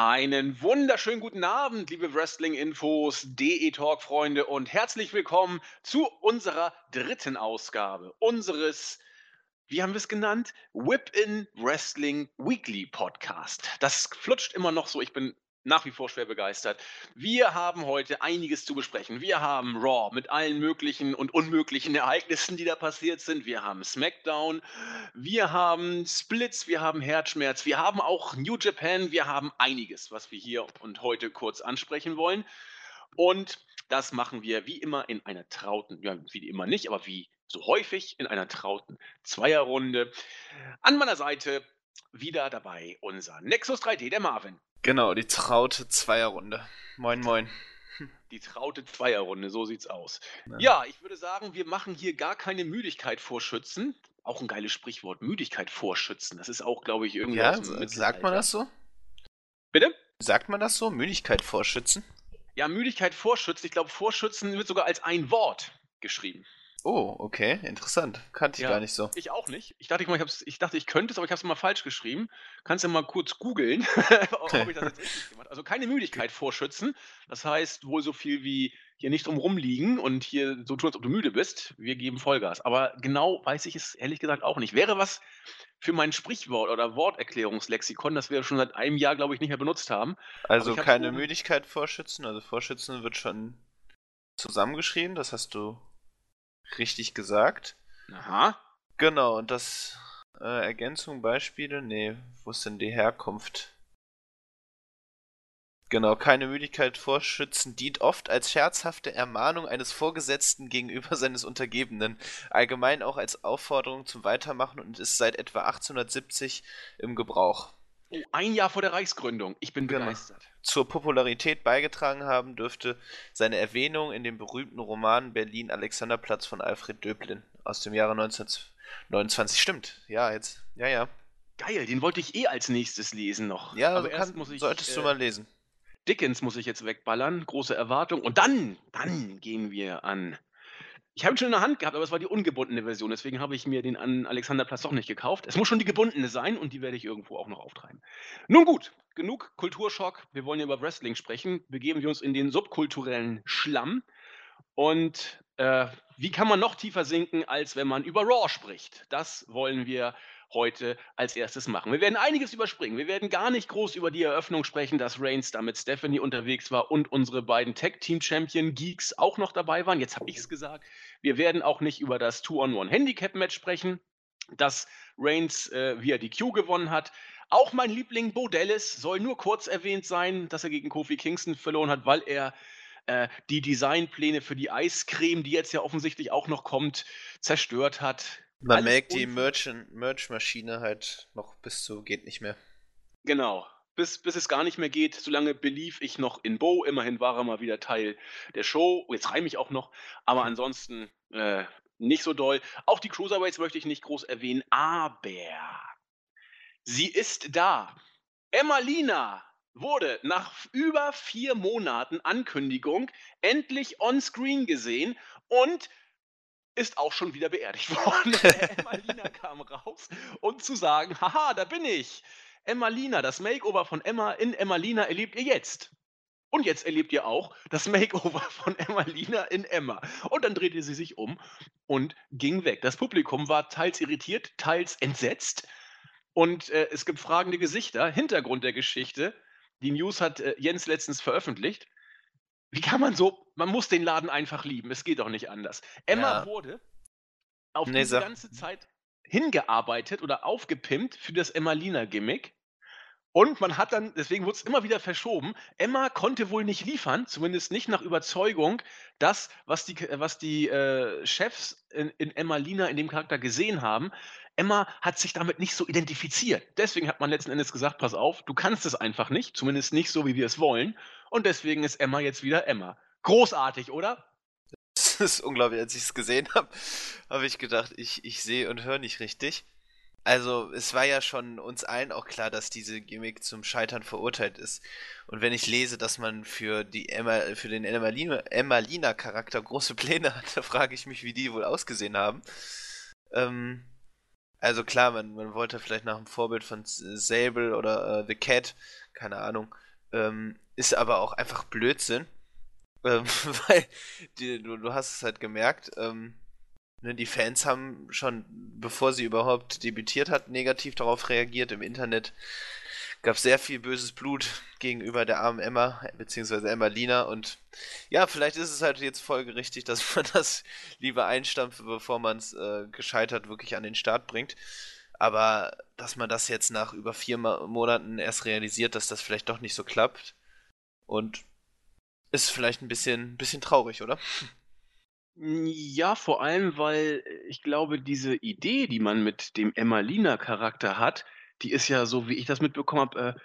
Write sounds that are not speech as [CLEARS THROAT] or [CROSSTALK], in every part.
Einen wunderschönen guten Abend, liebe Wrestling-Infos, DE-Talk-Freunde und herzlich willkommen zu unserer dritten Ausgabe unseres, wie haben wir es genannt? Whip-In Wrestling Weekly Podcast. Das flutscht immer noch so, ich bin nach wie vor schwer begeistert. Wir haben heute einiges zu besprechen. Wir haben Raw mit allen möglichen und unmöglichen Ereignissen, die da passiert sind. Wir haben SmackDown, wir haben Splits, wir haben Herzschmerz, wir haben auch New Japan, wir haben einiges, was wir hier und heute kurz ansprechen wollen. Und das machen wir wie immer in einer trauten, ja, wie immer nicht, aber wie so häufig in einer trauten Zweierrunde. An meiner Seite wieder dabei unser Nexus 3D, der Marvin. Genau, die traute Zweierrunde. Moin, moin. [LAUGHS] Die traute Zweierrunde, so sieht's aus. Ja. ja, ich würde sagen, wir machen hier gar keine Müdigkeit vorschützen. Auch ein geiles Sprichwort, Müdigkeit vorschützen. Das ist auch, glaube ich, irgendwie. Ja, sagt man das so? Bitte? Sagt man das so? Müdigkeit vorschützen? Ja, Müdigkeit vorschützen. Ich glaube, vorschützen wird sogar als ein Wort geschrieben. Oh, okay, interessant. Kannte ich ja, gar nicht so. Ich auch nicht. Ich dachte, ich, mal, ich, ich dachte, ich könnte es, aber ich habe es mal falsch geschrieben. Kannst du mal kurz googeln, [LAUGHS] ob [LAUGHS] ich das jetzt richtig gemacht Also keine Müdigkeit vorschützen. Das heißt wohl so viel wie hier nicht drum rumliegen und hier so tun, als ob du müde bist. Wir geben Vollgas. Aber genau weiß ich es ehrlich gesagt auch nicht. Wäre was für mein Sprichwort oder Worterklärungslexikon, das wir schon seit einem Jahr, glaube ich, nicht mehr benutzt haben. Also keine Müdigkeit vorschützen. Also vorschützen wird schon zusammengeschrieben. Das hast du richtig gesagt. Aha. Genau, und das äh, Ergänzung, Beispiele, nee, wo ist denn die Herkunft? Genau, keine Müdigkeit vorschützen dient oft als scherzhafte Ermahnung eines Vorgesetzten [LAUGHS] gegenüber seines Untergebenen, allgemein auch als Aufforderung zum Weitermachen und ist seit etwa 1870 im Gebrauch. Oh, ein Jahr vor der Reichsgründung. Ich bin genau. begeistert. Zur Popularität beigetragen haben dürfte seine Erwähnung in dem berühmten Roman Berlin Alexanderplatz von Alfred Döblin aus dem Jahre 1929. Stimmt, ja, jetzt. Ja, ja. Geil, den wollte ich eh als nächstes lesen noch. Ja, aber erst kann, muss ich, solltest äh, du mal lesen. Dickens muss ich jetzt wegballern, große Erwartung. Und dann, dann gehen wir an ich habe ihn schon in der Hand gehabt, aber es war die ungebundene Version. Deswegen habe ich mir den an Alexanderplatz doch nicht gekauft. Es muss schon die gebundene sein und die werde ich irgendwo auch noch auftreiben. Nun gut, genug Kulturschock. Wir wollen ja über Wrestling sprechen. Begeben wir uns in den subkulturellen Schlamm. Und äh, wie kann man noch tiefer sinken, als wenn man über Raw spricht? Das wollen wir heute als erstes machen. Wir werden einiges überspringen. Wir werden gar nicht groß über die Eröffnung sprechen, dass Reigns da mit Stephanie unterwegs war und unsere beiden Tag-Team-Champion-Geeks auch noch dabei waren. Jetzt habe ich es gesagt. Wir werden auch nicht über das Two-on-One-Handicap-Match sprechen, das Reigns äh, via DQ gewonnen hat. Auch mein Liebling Bo Dallas soll nur kurz erwähnt sein, dass er gegen Kofi Kingston verloren hat, weil er äh, die Designpläne für die Eiscreme, die jetzt ja offensichtlich auch noch kommt, zerstört hat. Man merkt die Merch-Maschine halt noch bis zu geht nicht mehr. Genau. Bis, bis es gar nicht mehr geht, solange belief ich noch in Bo. Immerhin war er mal wieder Teil der Show. Jetzt reime ich auch noch. Aber ansonsten äh, nicht so doll. Auch die Cruiserweights möchte ich nicht groß erwähnen. Aber sie ist da. Emma Lina wurde nach über vier Monaten Ankündigung endlich on-screen gesehen und ist auch schon wieder beerdigt [LAUGHS] worden. [LAUGHS] Emmalina kam raus, um zu sagen, haha, da bin ich. Emmalina, das Makeover von Emma in Emmalina erlebt ihr jetzt. Und jetzt erlebt ihr auch das Makeover [LAUGHS] von Emmalina in Emma. Und dann drehte sie sich um und ging weg. Das Publikum war teils irritiert, teils entsetzt. Und äh, es gibt fragende Gesichter. Hintergrund der Geschichte. Die News hat äh, Jens letztens veröffentlicht. Wie kann man so man muss den Laden einfach lieben. Es geht doch nicht anders. Emma ja. wurde auf nee, diese ganze Zeit hingearbeitet oder aufgepimpt für das Emmalina-Gimmick. Und man hat dann, deswegen wurde es immer wieder verschoben, Emma konnte wohl nicht liefern, zumindest nicht nach Überzeugung, das, was die, was die äh, Chefs in, in Emmalina in dem Charakter gesehen haben. Emma hat sich damit nicht so identifiziert. Deswegen hat man letzten Endes gesagt, pass auf, du kannst es einfach nicht, zumindest nicht so, wie wir es wollen. Und deswegen ist Emma jetzt wieder Emma. Großartig, oder? [LAUGHS] Das ist unglaublich. Als ich es gesehen habe, habe ich gedacht, ich, ich sehe und höre nicht richtig. Also, es war ja schon uns allen auch klar, dass diese Gimmick zum Scheitern verurteilt ist. Und wenn ich lese, dass man für die Emma, für den Emmalina-Charakter große Pläne hat, [LAUGHS] da frage ich mich, wie die wohl ausgesehen haben. Ähm, also klar, man, man wollte vielleicht nach dem Vorbild von Sable oder äh, The Cat, keine Ahnung, Ähm, ist aber auch einfach Blödsinn. Ähm, [LAUGHS] weil die, du, du hast es halt gemerkt, ähm, ne, die Fans haben schon, bevor sie überhaupt debütiert hat, negativ darauf reagiert. Im Internet gab sehr viel böses Blut gegenüber der armen Emma, beziehungsweise Emma Lina. Und ja, vielleicht ist es halt jetzt folgerichtig, dass man [LAUGHS] das lieber einstampft, bevor man es äh, gescheitert wirklich an den Start bringt. Aber dass man das jetzt nach über vier Monaten erst realisiert, dass das vielleicht doch nicht so klappt. Und ist vielleicht ein bisschen, bisschen traurig, oder? Ja, vor allem, weil ich glaube, diese Idee, die man mit dem Emmalina-Charakter hat, die ist ja, so wie ich das mitbekommen habe, äh,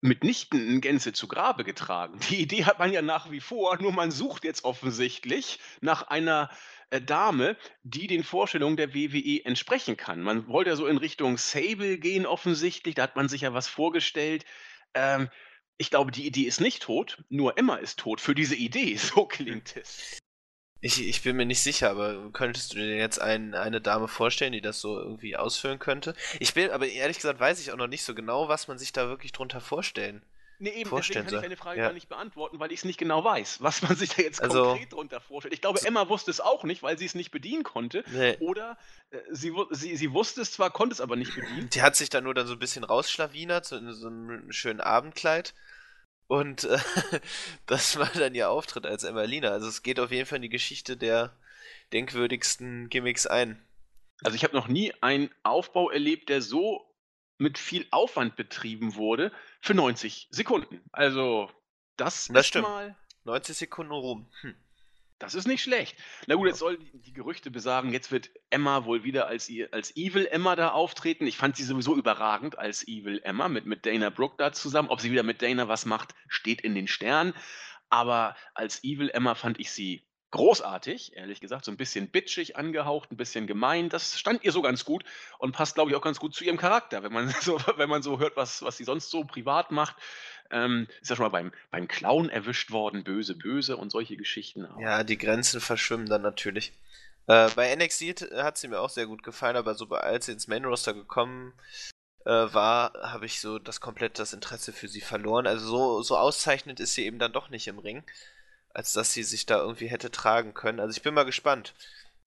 mitnichten in Gänze zu Grabe getragen. Die Idee hat man ja nach wie vor, nur man sucht jetzt offensichtlich nach einer äh, Dame, die den Vorstellungen der WWE entsprechen kann. Man wollte ja so in Richtung Sable gehen offensichtlich, da hat man sich ja was vorgestellt. Ähm, ich glaube, die Idee ist nicht tot, nur Emma ist tot für diese Idee, [LAUGHS] so klingt es. Ich, ich bin mir nicht sicher, aber könntest du dir jetzt ein, eine Dame vorstellen, die das so irgendwie ausfüllen könnte? Ich bin, aber ehrlich gesagt weiß ich auch noch nicht so genau, was man sich da wirklich drunter vorstellen Nee, eben, deswegen kann ich deine Frage ja. gar nicht beantworten, weil ich es nicht genau weiß, was man sich da jetzt also, konkret drunter vorstellt. Ich glaube, Emma wusste es auch nicht, weil sie es nicht bedienen konnte. Nee. Oder äh, sie, sie, sie wusste es zwar, konnte es aber nicht bedienen. Die hat sich dann nur dann so ein bisschen rausschlawinert, so in so einem schönen Abendkleid. Und äh, [LAUGHS] das war dann ihr Auftritt als Emmalina. Also es geht auf jeden Fall in die Geschichte der denkwürdigsten Gimmicks ein. Also ich habe noch nie einen Aufbau erlebt, der so mit viel Aufwand betrieben wurde für 90 Sekunden. Also das, das ist stimmt. mal 90 Sekunden rum. Hm. Das ist nicht schlecht. Na gut, jetzt sollen die Gerüchte besagen, jetzt wird Emma wohl wieder als, als Evil Emma da auftreten. Ich fand sie sowieso überragend als Evil Emma mit, mit Dana Brooke da zusammen. Ob sie wieder mit Dana was macht, steht in den Sternen. Aber als Evil Emma fand ich sie großartig, ehrlich gesagt, so ein bisschen bitchig angehaucht, ein bisschen gemein. Das stand ihr so ganz gut und passt, glaube ich, auch ganz gut zu ihrem Charakter, wenn man [LAUGHS] so, wenn man so hört, was, was sie sonst so privat macht. Ähm, ist ja schon mal beim, beim Clown erwischt worden, böse, böse und solche Geschichten. Auch. Ja, die Grenzen verschwimmen dann natürlich. Äh, bei NXT hat sie mir auch sehr gut gefallen, aber so als sie ins Main Roster gekommen äh, war, habe ich so das komplett das Interesse für sie verloren. Also so, so auszeichnend ist sie eben dann doch nicht im Ring als dass sie sich da irgendwie hätte tragen können. Also ich bin mal gespannt.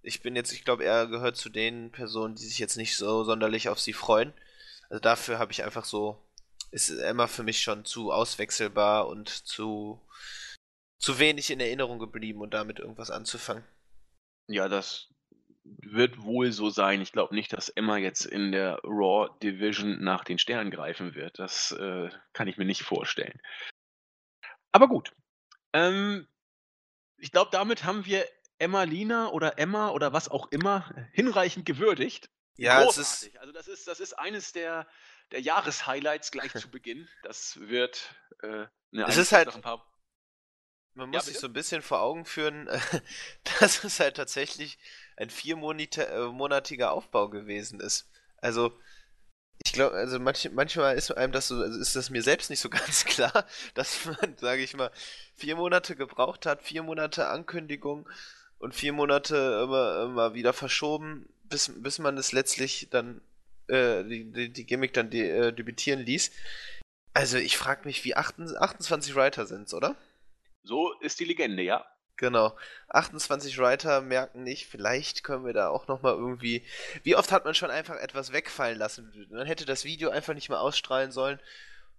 Ich bin jetzt, ich glaube, er gehört zu den Personen, die sich jetzt nicht so sonderlich auf sie freuen. Also dafür habe ich einfach so, ist Emma für mich schon zu auswechselbar und zu, zu wenig in Erinnerung geblieben und damit irgendwas anzufangen. Ja, das wird wohl so sein. Ich glaube nicht, dass Emma jetzt in der Raw Division nach den Sternen greifen wird. Das äh, kann ich mir nicht vorstellen. Aber gut. Ähm, ich glaube, damit haben wir Emma Lina oder Emma oder was auch immer hinreichend gewürdigt. Ja, es ist. Also, das ist, das ist eines der, der Jahreshighlights gleich [LAUGHS] zu Beginn. Das wird. Äh, ne, es ist halt. Paar... Man muss ja, sich so ein bisschen vor Augen führen, [LAUGHS] dass es halt tatsächlich ein viermonatiger äh, Aufbau gewesen ist. Also, ich glaube, also manch, manchmal ist einem das so, also ist das mir selbst nicht so [LAUGHS] ganz klar, dass man, sage ich mal, vier Monate gebraucht hat, vier Monate Ankündigung und vier Monate immer, immer wieder verschoben, bis, bis man es letztlich dann äh, die, die, die Gimmick dann de, äh, debütieren ließ. Also ich frage mich, wie 28 Writer sind oder? So ist die Legende, ja. Genau. 28 Writer merken nicht, vielleicht können wir da auch nochmal irgendwie. Wie oft hat man schon einfach etwas wegfallen lassen? Man hätte das Video einfach nicht mehr ausstrahlen sollen.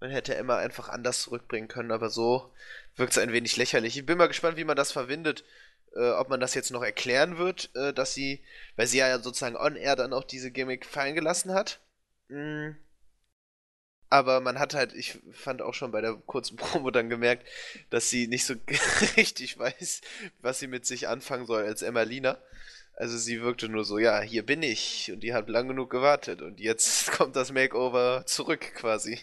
Man hätte Emma einfach anders zurückbringen können, aber so wirkt es ein wenig lächerlich. Ich bin mal gespannt, wie man das verwendet. Äh, ob man das jetzt noch erklären wird, äh, dass sie, weil sie ja sozusagen on-air dann auch diese Gimmick fallen gelassen hat. Mhm. Aber man hat halt, ich fand auch schon bei der kurzen [LAUGHS] Promo dann gemerkt, dass sie nicht so [LAUGHS] richtig weiß, was sie mit sich anfangen soll als Emmalina. Also sie wirkte nur so, ja, hier bin ich. Und die hat lang genug gewartet. Und jetzt [LAUGHS] kommt das Makeover zurück quasi.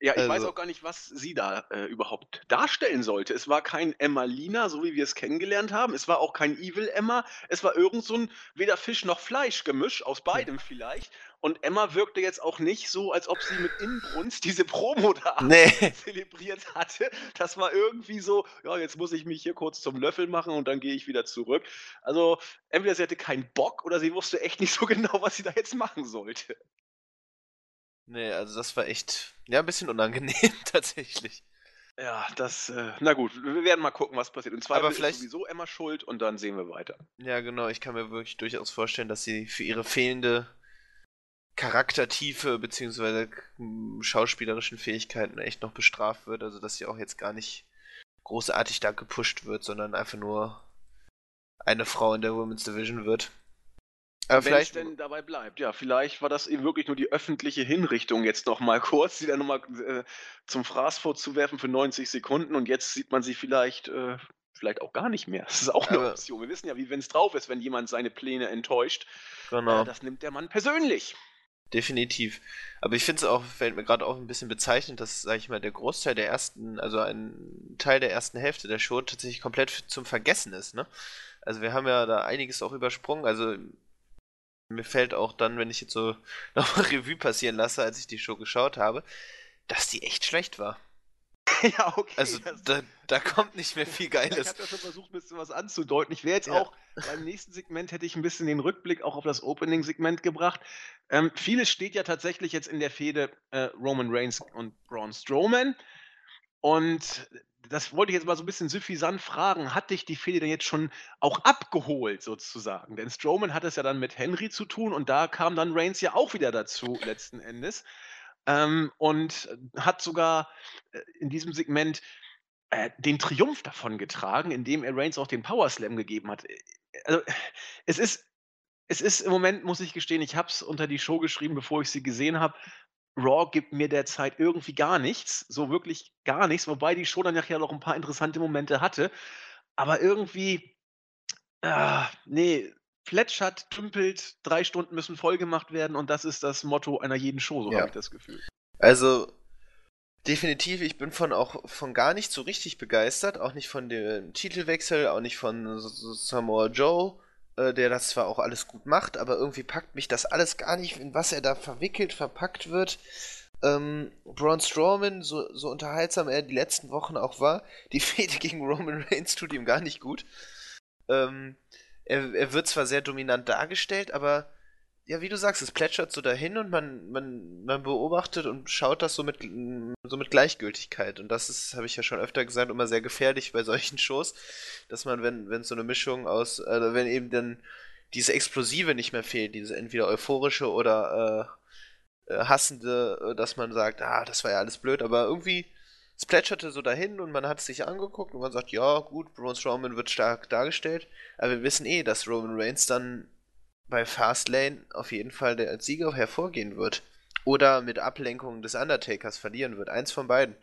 Ja, ich also. weiß auch gar nicht, was sie da äh, überhaupt darstellen sollte. Es war kein Emmalina, so wie wir es kennengelernt haben. Es war auch kein Evil Emma. Es war irgend so ein weder Fisch noch Fleisch Gemisch, aus beidem vielleicht. Und Emma wirkte jetzt auch nicht so, als ob sie mit Inbrunst [LAUGHS] diese Promo da nee. zelebriert hatte. Das war irgendwie so, ja, jetzt muss ich mich hier kurz zum Löffel machen und dann gehe ich wieder zurück. Also entweder sie hatte keinen Bock oder sie wusste echt nicht so [LAUGHS] genau, was sie da jetzt machen sollte. Nee, also das war echt, ja, ein bisschen unangenehm [LAUGHS] tatsächlich. Ja, das, äh, na gut, wir werden mal gucken, was passiert. Und zwar Aber ist vielleicht- sowieso Emma schuld und dann sehen wir weiter. Ja, genau. Ich kann mir wirklich durchaus vorstellen, dass sie für ihre fehlende Charaktertiefe beziehungsweise mm, schauspielerischen Fähigkeiten echt noch bestraft wird. Also, dass sie auch jetzt gar nicht großartig da gepusht wird, sondern einfach nur eine Frau in der Women's Division wird. Aber Wenn es vielleicht. denn dabei bleibt. Ja, vielleicht war das eben wirklich nur die öffentliche Hinrichtung jetzt noch mal [LAUGHS] kurz, sie dann noch mal äh, zum Fraß vorzuwerfen für 90 Sekunden und jetzt sieht man sie vielleicht, äh, vielleicht auch gar nicht mehr. Das ist auch eine Aber- Option. Wir wissen ja, wie wenn es drauf ist, wenn jemand seine Pläne enttäuscht. Genau. Äh, das nimmt der Mann persönlich. Definitiv. Aber ich finde es auch, fällt mir gerade auch ein bisschen bezeichnend, dass, sag ich mal, der Großteil der ersten, also ein Teil der ersten Hälfte der Show tatsächlich komplett zum Vergessen ist, ne? Also wir haben ja da einiges auch übersprungen. Also mir fällt auch dann, wenn ich jetzt so [LAUGHS] nochmal Revue passieren lasse, als ich die Show geschaut habe, dass die echt schlecht war. [LAUGHS] ja, okay. Also da, da kommt nicht mehr viel [LAUGHS] Ich Geiles. habe ja schon versucht, ein bisschen was anzudeuten. Ich wäre jetzt Ja. auch beim nächsten Segment hätte ich ein bisschen den Rückblick auch auf das Opening-Segment gebracht. Ähm, vieles steht ja tatsächlich jetzt in der Fehde äh, Roman Reigns und Braun Strowman. Und das wollte ich jetzt mal so ein bisschen suffisant fragen. Hat dich die Fehde denn jetzt schon auch abgeholt, sozusagen? Denn Strowman hat es ja dann mit Henry zu tun und da kam dann Reigns ja auch wieder dazu, letzten Endes. Ähm, und hat sogar äh, in diesem Segment äh, den Triumph davon getragen, indem er Reigns auch den Power Slam gegeben hat. Äh, Also, es ist, es ist im Moment, muss ich gestehen, ich habe es unter die Show geschrieben, bevor ich sie gesehen habe. Raw gibt mir derzeit irgendwie gar nichts, so wirklich gar nichts, wobei die Show dann nachher noch ein paar interessante Momente hatte. Aber irgendwie, ah, nee, plätschert, tümpelt, drei Stunden müssen voll gemacht werden und das ist das Motto einer jeden Show, so Ja. habe ich das Gefühl. Also, definitiv, ich bin von auch von gar nicht so richtig begeistert, auch nicht von dem Titelwechsel, auch nicht von Samoa Joe, äh, der das zwar auch alles gut macht, aber irgendwie packt mich das alles gar nicht, in was er da verwickelt, verpackt wird. Ähm, Braun Strowman, so, so unterhaltsam er die letzten Wochen auch war, die [LAUGHS] Fehde gegen Roman Reigns tut ihm gar nicht gut. Ähm, er, er wird zwar sehr dominant dargestellt, aber ja, wie du sagst, es plätschert so dahin und man, man, man beobachtet und schaut das so mit, so mit Gleichgültigkeit. Und das ist, habe ich ja schon öfter gesagt, immer sehr gefährlich bei solchen Shows, dass man, wenn, wenn so eine Mischung aus, also wenn eben dann diese Explosive nicht mehr fehlt, diese entweder euphorische oder äh, äh, hassende, dass man sagt, ah, das war ja alles blöd, aber irgendwie, es plätscherte so dahin und man hat es sich angeguckt und man sagt, ja, gut, Braun Strowman wird stark dargestellt, aber wir wissen eh, dass Roman Reigns dann bei Fastlane auf jeden Fall als Sieger hervorgehen wird. Oder mit Ablenkung des Undertakers verlieren wird. Eins von beiden.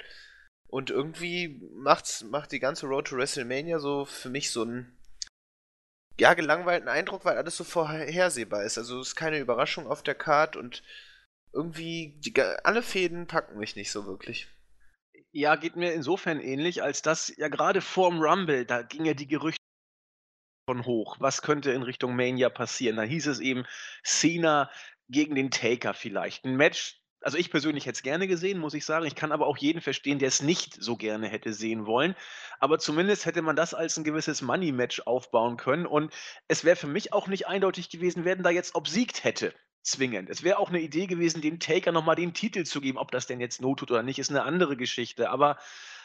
Und irgendwie macht's, macht die ganze Road to WrestleMania so für mich so einen ja, gelangweilten Eindruck, weil alles so vorhersehbar ist. Also es ist keine Überraschung auf der Card und irgendwie die, alle Fäden packen mich nicht so wirklich. Ja, geht mir insofern ähnlich, als dass ja gerade vorm Rumble, da ging ja die Gerüchte von hoch. Was könnte in Richtung Mania passieren? Da hieß es eben Cena gegen den Taker vielleicht. Ein Match, also ich persönlich hätte es gerne gesehen, muss ich sagen. Ich kann aber auch jeden verstehen, der es nicht so gerne hätte sehen wollen. Aber zumindest hätte man das als ein gewisses Money-Match aufbauen können. Und es wäre für mich auch nicht eindeutig gewesen, wer denn da jetzt obsiegt hätte. Zwingend. Es wäre auch eine Idee gewesen, den Taker nochmal den Titel zu geben. Ob das denn jetzt Not tut oder nicht, ist eine andere Geschichte. Aber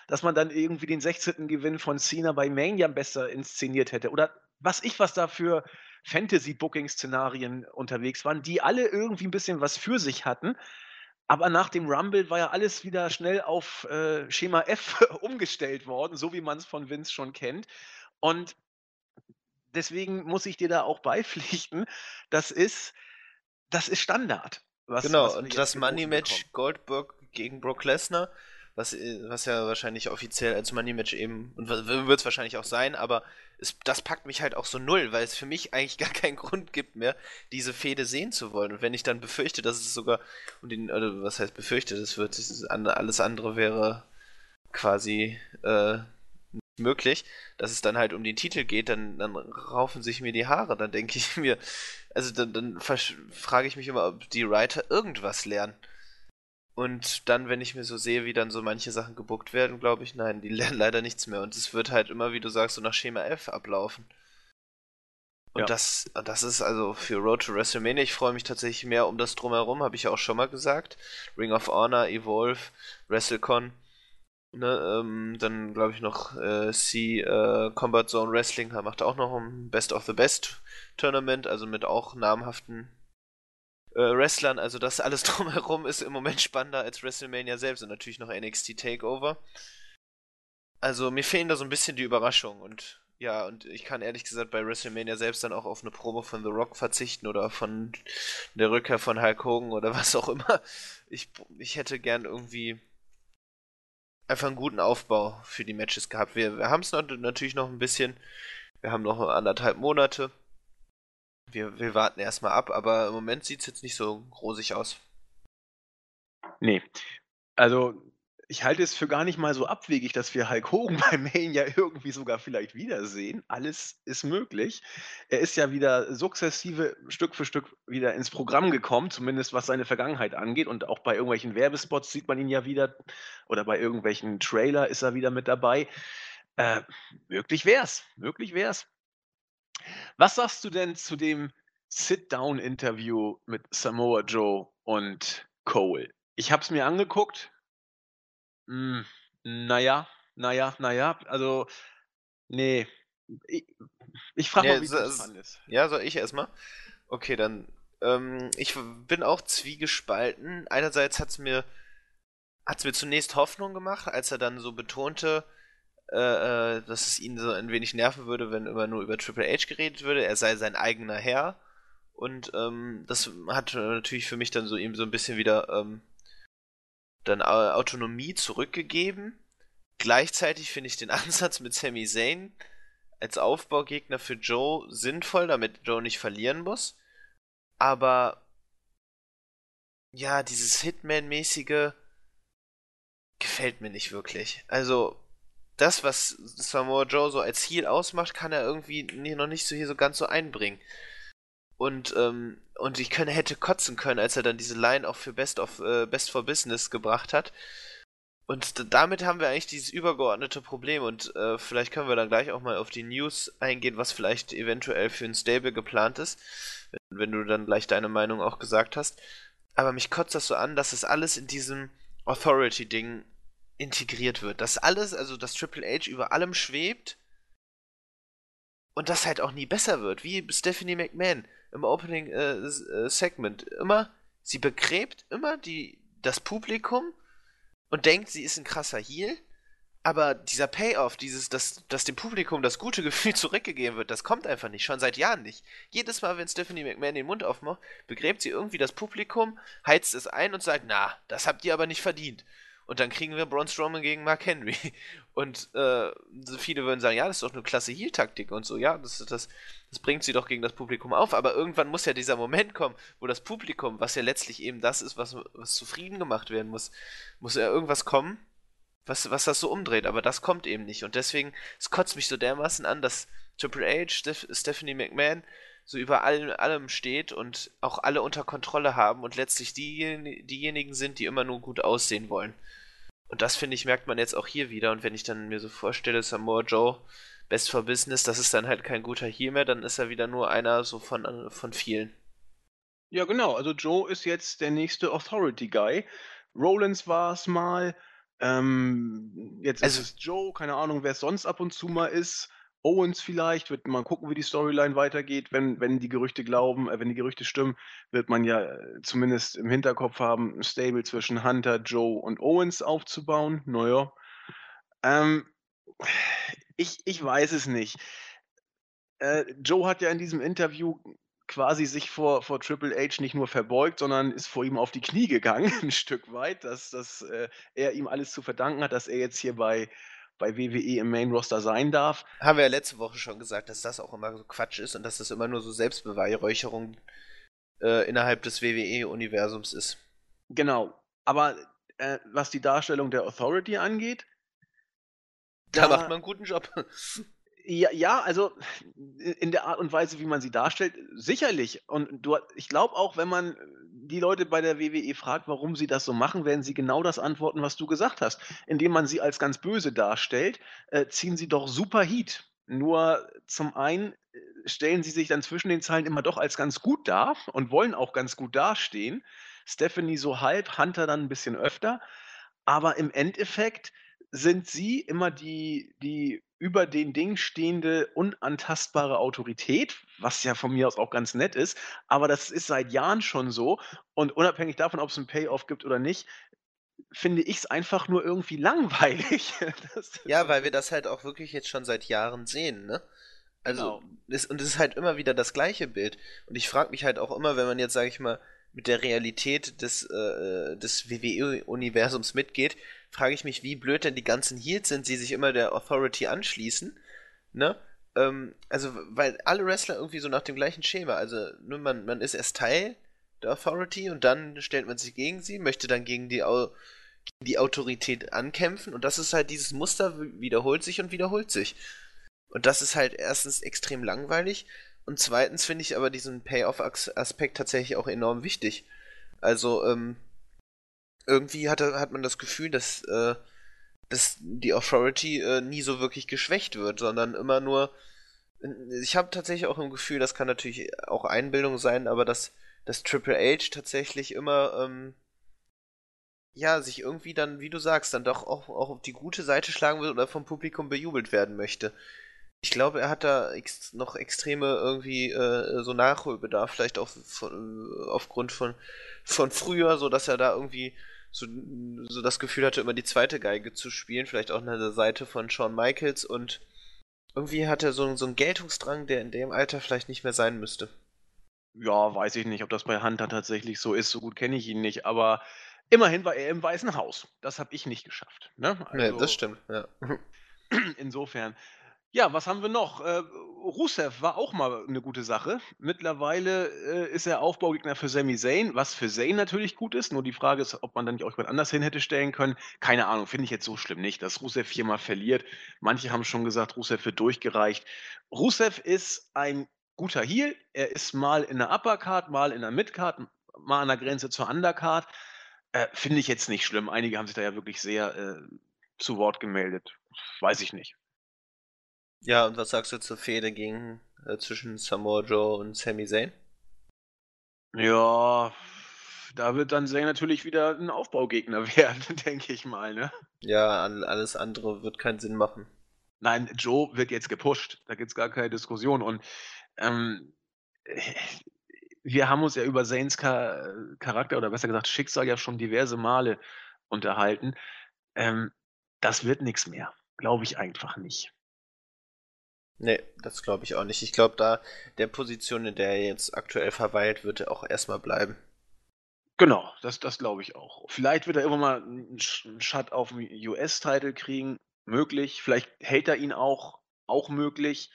dass man dann irgendwie den 16. Gewinn von Cena bei Mania besser inszeniert hätte. Oder was ich, was da für Fantasy-Booking-Szenarien unterwegs waren, die alle irgendwie ein bisschen was für sich hatten. Aber nach dem Rumble war ja alles wieder schnell auf äh, Schema F [LAUGHS] umgestellt worden, so wie man es von Vince schon kennt. Und deswegen muss ich dir da auch beipflichten, das ist, das ist Standard. Was, genau, was und das geboten Money-Match Goldberg gegen Brock Lesnar, was, äh, was ja wahrscheinlich offiziell als Money-Match eben, und wird es wahrscheinlich auch sein, aber es, das packt mich halt auch so null, weil es für mich eigentlich [LAUGHS] gar keinen Grund gibt mehr, diese Fehde sehen zu wollen. Und wenn ich dann befürchte, dass es sogar, und den, oder was heißt befürchte, das wird, das alles andere wäre quasi äh, möglich, dass es dann halt um den Titel geht, dann, dann raufen sich mir die Haare. Dann denke ich mir, also dann, dann frage ich mich immer, ob die Writer irgendwas lernen. Und dann, wenn ich mir so sehe, wie dann so manche Sachen gebuckt werden, glaube ich, nein, die [LAUGHS] lernen leider nichts mehr. Und es wird halt immer, wie du sagst, so nach Schema F ablaufen. Und Ja. das, das ist also für Road to WrestleMania, ich freue mich tatsächlich mehr um das Drumherum, habe ich ja auch schon mal gesagt. Ring of Honor, Evolve, WrestleCon. Ne, ähm, dann glaube ich noch äh, C äh, Combat Zone Wrestling macht auch noch ein Best of the Best Tournament, also mit auch namhaften äh, Wrestlern. Also das alles [LAUGHS] drumherum ist im Moment spannender als WrestleMania selbst und natürlich noch NXT Takeover. Also mir fehlen da so ein bisschen die Überraschungen und ja, und ich kann ehrlich gesagt bei WrestleMania selbst dann auch auf eine Promo von The Rock verzichten oder von der Rückkehr von Hulk Hogan oder [LAUGHS] was auch immer. Ich, ich hätte gern irgendwie einfach einen guten Aufbau für die Matches gehabt. Wir, wir haben es natürlich noch ein bisschen. Wir haben noch anderthalb Monate. Wir, wir warten erstmal ab, aber im Moment sieht es jetzt nicht so rosig aus. Nee. Also, ich halte es für gar nicht mal so abwegig, dass wir Hulk Hogan [LAUGHS] bei Mania irgendwie sogar vielleicht wiedersehen. Alles ist möglich. Er ist ja wieder sukzessive Stück für Stück wieder ins Programm gekommen, zumindest was seine Vergangenheit angeht. Und auch bei irgendwelchen Werbespots sieht man ihn ja wieder oder bei irgendwelchen Trailer ist er wieder mit dabei. Äh, möglich wär's. Möglich wär's. Was sagst du denn zu dem Sit-Down-Interview mit Samoa Joe und Cole? Ich habe es mir angeguckt. Hm, na ja, na ja, na ja, also, nee. Ich ich frage Ja, mal, wie so, du es s- fandest. ja, soll ich erstmal? Okay, dann. Ähm, ich bin auch zwiegespalten. Einerseits hat es mir, hat's mir zunächst Hoffnung gemacht, als er dann so betonte, äh, äh, dass es ihn so ein wenig nerven würde, wenn immer nur über Triple H geredet würde. Er sei sein eigener Herr. Und ähm, das hat natürlich für mich dann so ihm so ein bisschen wieder ähm, dann Au- Autonomie zurückgegeben. Gleichzeitig finde ich den [LAUGHS] Ansatz mit Sami Zayn als Aufbaugegner für Joe sinnvoll, damit Joe nicht verlieren muss. Aber ja, dieses Hitman-mäßige gefällt mir nicht wirklich. Also, das, was Samoa Joe so als Heel ausmacht, kann er irgendwie noch nicht so hier so ganz so einbringen. Und, ähm, und ich könne, hätte kotzen können, als er dann diese Line auch für Best of äh, Best for Business gebracht hat. Und damit haben wir eigentlich dieses übergeordnete Problem und äh, vielleicht können wir dann gleich auch mal auf die News eingehen, was vielleicht eventuell für ein Stable geplant ist, wenn, wenn du dann gleich deine Meinung auch gesagt hast. Aber mich kotzt das so an, dass es alles in diesem Authority-Ding integriert wird. Dass alles, also dass Triple H über allem schwebt und das halt auch nie besser wird, wie Stephanie McMahon im Opening äh, äh, Segment. Immer, sie begräbt immer die, das Publikum und denkt, sie ist ein krasser Heel, aber dieser Payoff, dieses, dass, dass dem Publikum das gute Gefühl [LAUGHS] zurückgegeben wird, das kommt einfach nicht, schon seit Jahren nicht. Jedes Mal, wenn Stephanie McMahon den Mund aufmacht, begräbt sie irgendwie das Publikum, heizt es ein und sagt, na, das habt ihr aber nicht verdient. Und dann kriegen wir Braun Strowman gegen Mark Henry. Und äh, viele würden sagen, ja, das ist doch eine klasse Heel-Taktik und so, ja, das, das, das bringt sie doch gegen das Publikum auf. Aber irgendwann muss ja dieser Moment kommen, wo das Publikum, was ja letztlich eben das ist, was, was zufrieden gemacht werden muss, muss ja irgendwas kommen, was, was das so umdreht. Aber das kommt eben nicht. Und deswegen, es kotzt mich so dermaßen an, dass Triple H, Steph Stephanie McMahon so über allem, allem steht und auch alle unter Kontrolle haben und letztlich die, diejenigen sind, die immer nur gut aussehen wollen. Und das, finde ich, merkt man jetzt auch hier wieder. Und wenn ich dann mir so vorstelle, Samoa Joe, Best for Business, das ist dann halt kein guter Heel mehr, dann ist er wieder nur einer so von, von vielen. Ja, genau. Also Joe ist jetzt der nächste Authority Guy. Rollins war es mal. Ähm, jetzt Also- ist es Joe. Keine Ahnung, wer es sonst ab und zu mal ist. Owens vielleicht. Wird man gucken, wie die Storyline weitergeht. Wenn, wenn die Gerüchte glauben, äh, wenn die Gerüchte stimmen, wird man ja äh, zumindest im Hinterkopf haben, ein Stable zwischen Hunter, Joe und Owens aufzubauen. Naja. Ähm, ich, ich weiß es nicht. Äh, Joe hat ja in diesem Interview quasi sich vor, vor Triple H nicht nur verbeugt, sondern ist vor ihm auf die Knie gegangen, [LAUGHS] ein Stück weit, dass, dass äh, er ihm alles zu verdanken hat, dass er jetzt hier bei, bei WWE im Main Roster sein darf. Haben wir ja letzte Woche schon gesagt, dass das auch immer so Quatsch ist und dass das immer nur so Selbstbeweihräucherung äh, innerhalb des WWE-Universums ist. Genau. Aber äh, was die Darstellung der Authority angeht, Da Da- macht man einen guten Job. [LAUGHS] Ja, ja, also in der Art und Weise, wie man sie darstellt, sicherlich. Und du, ich glaube auch, wenn man die Leute bei der WWE fragt, warum sie das so machen, werden sie genau das antworten, was du gesagt hast. Indem man sie als ganz böse darstellt, äh, ziehen sie doch super Heat. Nur zum einen äh, stellen sie sich dann zwischen den Zeilen immer doch als ganz gut dar und wollen auch ganz gut dastehen. Stephanie so halb, Hunter dann ein bisschen öfter. Aber im Endeffekt sind sie immer die die über den Dingen stehende, unantastbare Autorität, was ja von mir aus auch ganz nett ist, aber das ist seit Jahren schon so und unabhängig davon, ob's 'n Payoff gibt oder nicht, finde ich's einfach nur irgendwie langweilig. [LAUGHS] Ja, weil wir das halt auch wirklich jetzt schon seit Jahren sehen, ne? Also, Genau. es und es ist halt immer wieder das gleiche Bild. Und ich frage mich halt auch immer, wenn man jetzt, sage ich mal, mit der Realität des, äh, äh, des WWE-Universums mitgeht, frage ich mich, wie blöd denn die ganzen Heels sind, die sich immer der Authority anschließen, ne? Ähm, also, weil alle Wrestler irgendwie so nach dem gleichen Schema, also, ne, man, man ist erst Teil der Authority und dann stellt man sich gegen sie, möchte dann gegen die, Au gegen die Autorität ankämpfen und das ist halt dieses Muster wiederholt sich und wiederholt sich. Und das ist halt erstens extrem langweilig und zweitens finde ich aber diesen Payoff-Aspekt tatsächlich auch enorm wichtig. Also, ähm, irgendwie hat, hat man das Gefühl, dass, äh, dass die Authority äh, nie so wirklich geschwächt wird, sondern immer nur. Ich habe tatsächlich auch ein Gefühl, das kann natürlich auch Einbildung sein, aber dass, dass Triple H tatsächlich immer, ähm, ja, sich irgendwie dann, wie du sagst, dann doch auch, auch auf die gute Seite schlagen will oder vom Publikum bejubelt werden möchte. Ich glaube, er hat da ex noch extreme irgendwie äh, so Nachholbedarf, vielleicht auch von, aufgrund von, von früher, so dass er da irgendwie so, so das Gefühl hatte, immer die zweite Geige zu spielen, vielleicht auch an der Seite von Shawn Michaels und irgendwie hat er so, so einen Geltungsdrang, der in dem Alter vielleicht nicht mehr sein müsste. Ja, weiß ich nicht, ob das bei Hunter tatsächlich so ist. So gut kenne ich ihn nicht, aber immerhin war er im Weißen Haus. Das habe ich nicht geschafft, ne? Ne, das Also stimmt, ja. [CLEARS THROAT] insofern. Ja, was haben wir noch? Äh, Rusev war auch mal 'ne gute Sache. Mittlerweile, äh, ist er Aufbaugegner für Sami Zayn, was für Zayn natürlich gut ist. Nur die Frage ist, ob man da nicht auch jemand anders hin hätte stellen können. Keine Ahnung, finde ich jetzt so schlimm nicht, dass Rusev viermal verliert. Manche haben schon gesagt, Rusev wird durchgereicht. Rusev ist ein guter Heel. Er ist mal in der Uppercard, mal in der Midcard, mal an der Grenze zur Undercard. Äh, finde ich jetzt nicht schlimm. Einige haben sich da ja wirklich sehr, äh, zu Wort gemeldet. Weiß ich nicht. Ja, und was sagst du zur Fehde gegen äh, zwischen Samoa Joe und Sami Zayn? Ja, da wird dann Zayn natürlich wieder 'n Aufbaugegner [LAUGHS] werden, denke ich mal, ne? Ja, all alles andere wird keinen Sinn machen. Nein, Joe wird jetzt gepusht. Da gibt's gar keine Diskussion und, ähm, wir haben uns ja über Zayns Cha Charakter oder besser gesagt Schicksal ja schon diverse Male unterhalten. Ähm, das wird nix mehr. Glaube ich einfach nicht. Ne, das glaube ich auch nicht. Ich glaube, da der Position, in der er jetzt aktuell verweilt, wird er auch erst mal bleiben. Genau, das das glaube ich auch. Vielleicht wird er irgendwann mal 'n Sh 'n Shot aufm US-Title kriegen, möglich. Vielleicht hält er ihn auch, auch möglich.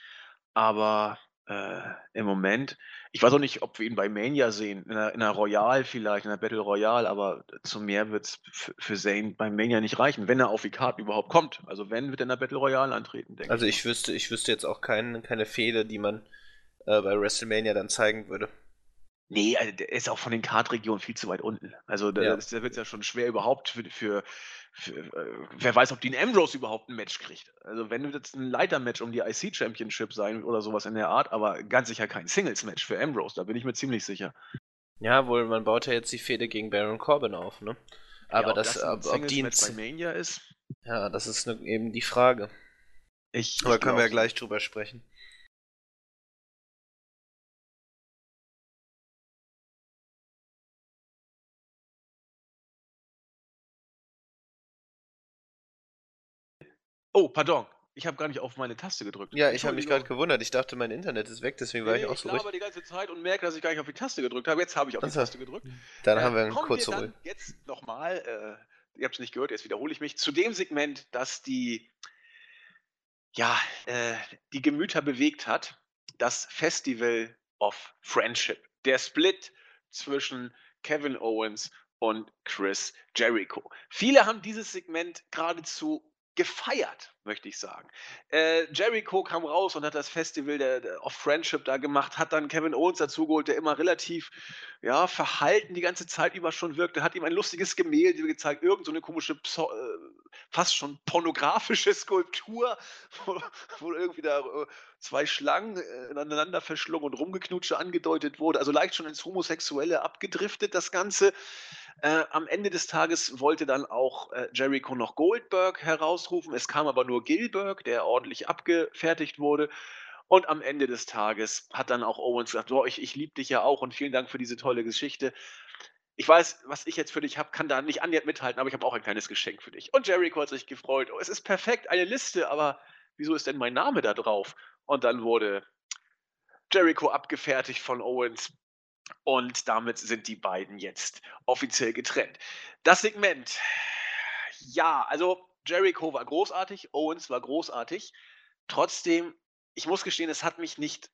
Aber, äh, im Moment ich weiß auch nicht, ob wir ihn bei Mania sehen, in 'ner in 'ner Royal vielleicht, in 'ner Battle Royale, aber zu mehr wird's f für Zayn bei Mania nicht reichen, wenn er auf die Card überhaupt kommt. Also, wenn, wird er in 'ner Battle Royale antreten, denke Also, ich ich mal. wüsste ich wüsste jetzt auch kein keine Fehde, die man, äh, bei WrestleMania dann zeigen würde. Ne, also, der ist auch von den Card-Regionen viel zu weit unten. Also, da Ja. ist da wird's ja schon schwer überhaupt für für wer weiß, ob Dean Ambrose überhaupt 'n Match kriegt. Also, wenn, wird's 'n Leitermatch um die IC Championship sein oder so was in der Art, aber ganz sicher kein Singles-Match für Ambrose, da bin ich mir ziemlich sicher. Ja, wohl, man baut ja jetzt die Fehde gegen Baron Corbin auf, ne? Ja, Aber ob das, das ob ob bei ins Mania ist? Ja, das ist 'ne eben die Frage. Ich Aber ich können wir ja gleich drüber sprechen. Oh, pardon. Ich habe gar nicht auf meine Taste gedrückt. Ja, ich habe mich Entschuldigung. gewundert. Ich dachte, mein Internet ist weg, deswegen war Ne, ich auch ich so ruhig. laber die ganze Zeit und merke, dass ich gar nicht auf die Taste gedrückt habe. Jetzt habe ich auf die so. Taste gedrückt. Dann Äh, haben wir 'ne kommen wir kurze Ruhe. jetzt noch mal, äh, ihr habt's nicht gehört, jetzt wiederhole ich mich, zu dem Segment, das die ja, äh, die Gemüter bewegt hat, das Festival of Friendship. Der Split zwischen Kevin Owens und Chris Jericho. Viele haben dieses Segment geradezu gefeiert, möchte ich sagen. Äh, Jericho kam raus und hat das Festival der der of Friendship da gemacht, hat dann Kevin Owens dazugeholt, der immer relativ, ja, verhalten die ganze Zeit über schon wirkte, hat ihm ein lustiges Gemälde gezeigt, irgend so 'ne komische Pso äh, fast schon pornografische [LAUGHS] Skulptur, wo, wo irgendwie da äh, zwei Schlangen äh, ineinander verschlungen und rumgeknutsche angedeutet wurde. Also leicht schon ins Homosexuelle abgedriftet, das Ganze. Äh, am Ende des Tages wollte dann auch äh, Jericho noch Goldberg herausrufen. Es kam aber nur Gilberg, der ordentlich abgefertigt wurde. Und am Ende des Tages hat dann auch Owens gesagt: Boah, ich, ich liebe dich ja auch und vielen Dank für diese tolle Geschichte. Ich weiß, was ich jetzt für dich habe, kann da nicht annähernd mithalten, aber ich habe auch ein kleines Geschenk für dich. Und Jericho hat sich gefreut. Oh, es ist perfekt, eine Liste, aber wieso ist denn mein Name da drauf? Und dann wurde Jericho abgefertigt von Owens. Und damit sind die beiden jetzt offiziell getrennt. Das Segment, ja, also Jericho war großartig, Owens war großartig. Trotzdem ich muss gestehen, es hat mich nicht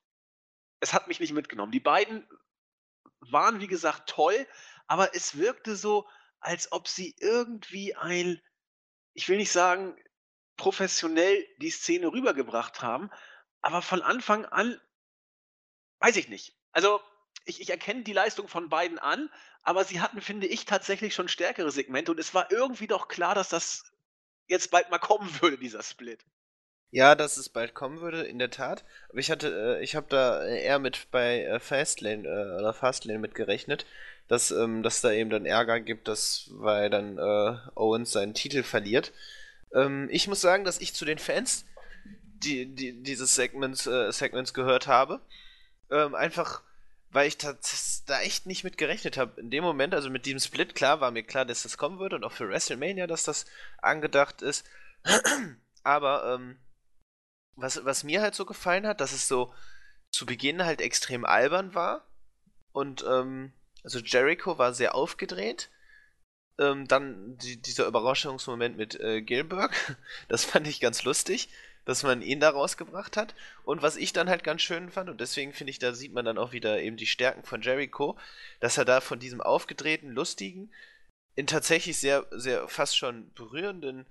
es hat mich nicht mitgenommen. Die beiden waren, wie gesagt, toll, aber es wirkte so, als ob sie irgendwie ein ich will nicht sagen, professionell die Szene rübergebracht haben, aber von Anfang an weiß ich nicht. Also, ich ich erkenne die Leistung von beiden an, aber sie hatten, finde ich, tatsächlich schon stärkere Segmente und es war irgendwie doch klar, dass das jetzt bald mal kommen [LAUGHS] würde, dieser Split. Ja, dass es bald kommen würde, in der Tat. Aber ich hatte, äh, ich habe da eher mit bei äh, Fastlane äh, oder Fastlane mit gerechnet, dass ähm, dass da eben dann Ärger gibt, dass weil dann äh, Owens seinen Titel verliert. Ähm, ich muss sagen, dass ich zu den Fans die, die dieses Segments äh, Segments gehört habe, ähm, einfach weil ich da echt nicht mit gerechnet habe. In dem Moment, also mit diesem Split, klar, war mir klar, dass das kommen würde und auch für WrestleMania, dass das angedacht ist. [CLEARS THROAT] Aber ähm, was, was mir halt so gefallen hat, dass es so zu Beginn halt extrem albern war. Und, ähm, also Jericho war sehr aufgedreht. Ähm, dann die, dieser Überraschungsmoment mit äh, Gilbert, [LAUGHS] das fand ich ganz lustig, dass man ihn da rausgebracht hat. Und was ich dann halt ganz schön fand, und deswegen finde ich, da sieht man dann auch wieder eben die Stärken von Jericho, dass er da von diesem aufgedrehten, lustigen, in tatsächlich sehr, sehr fast schon berührenden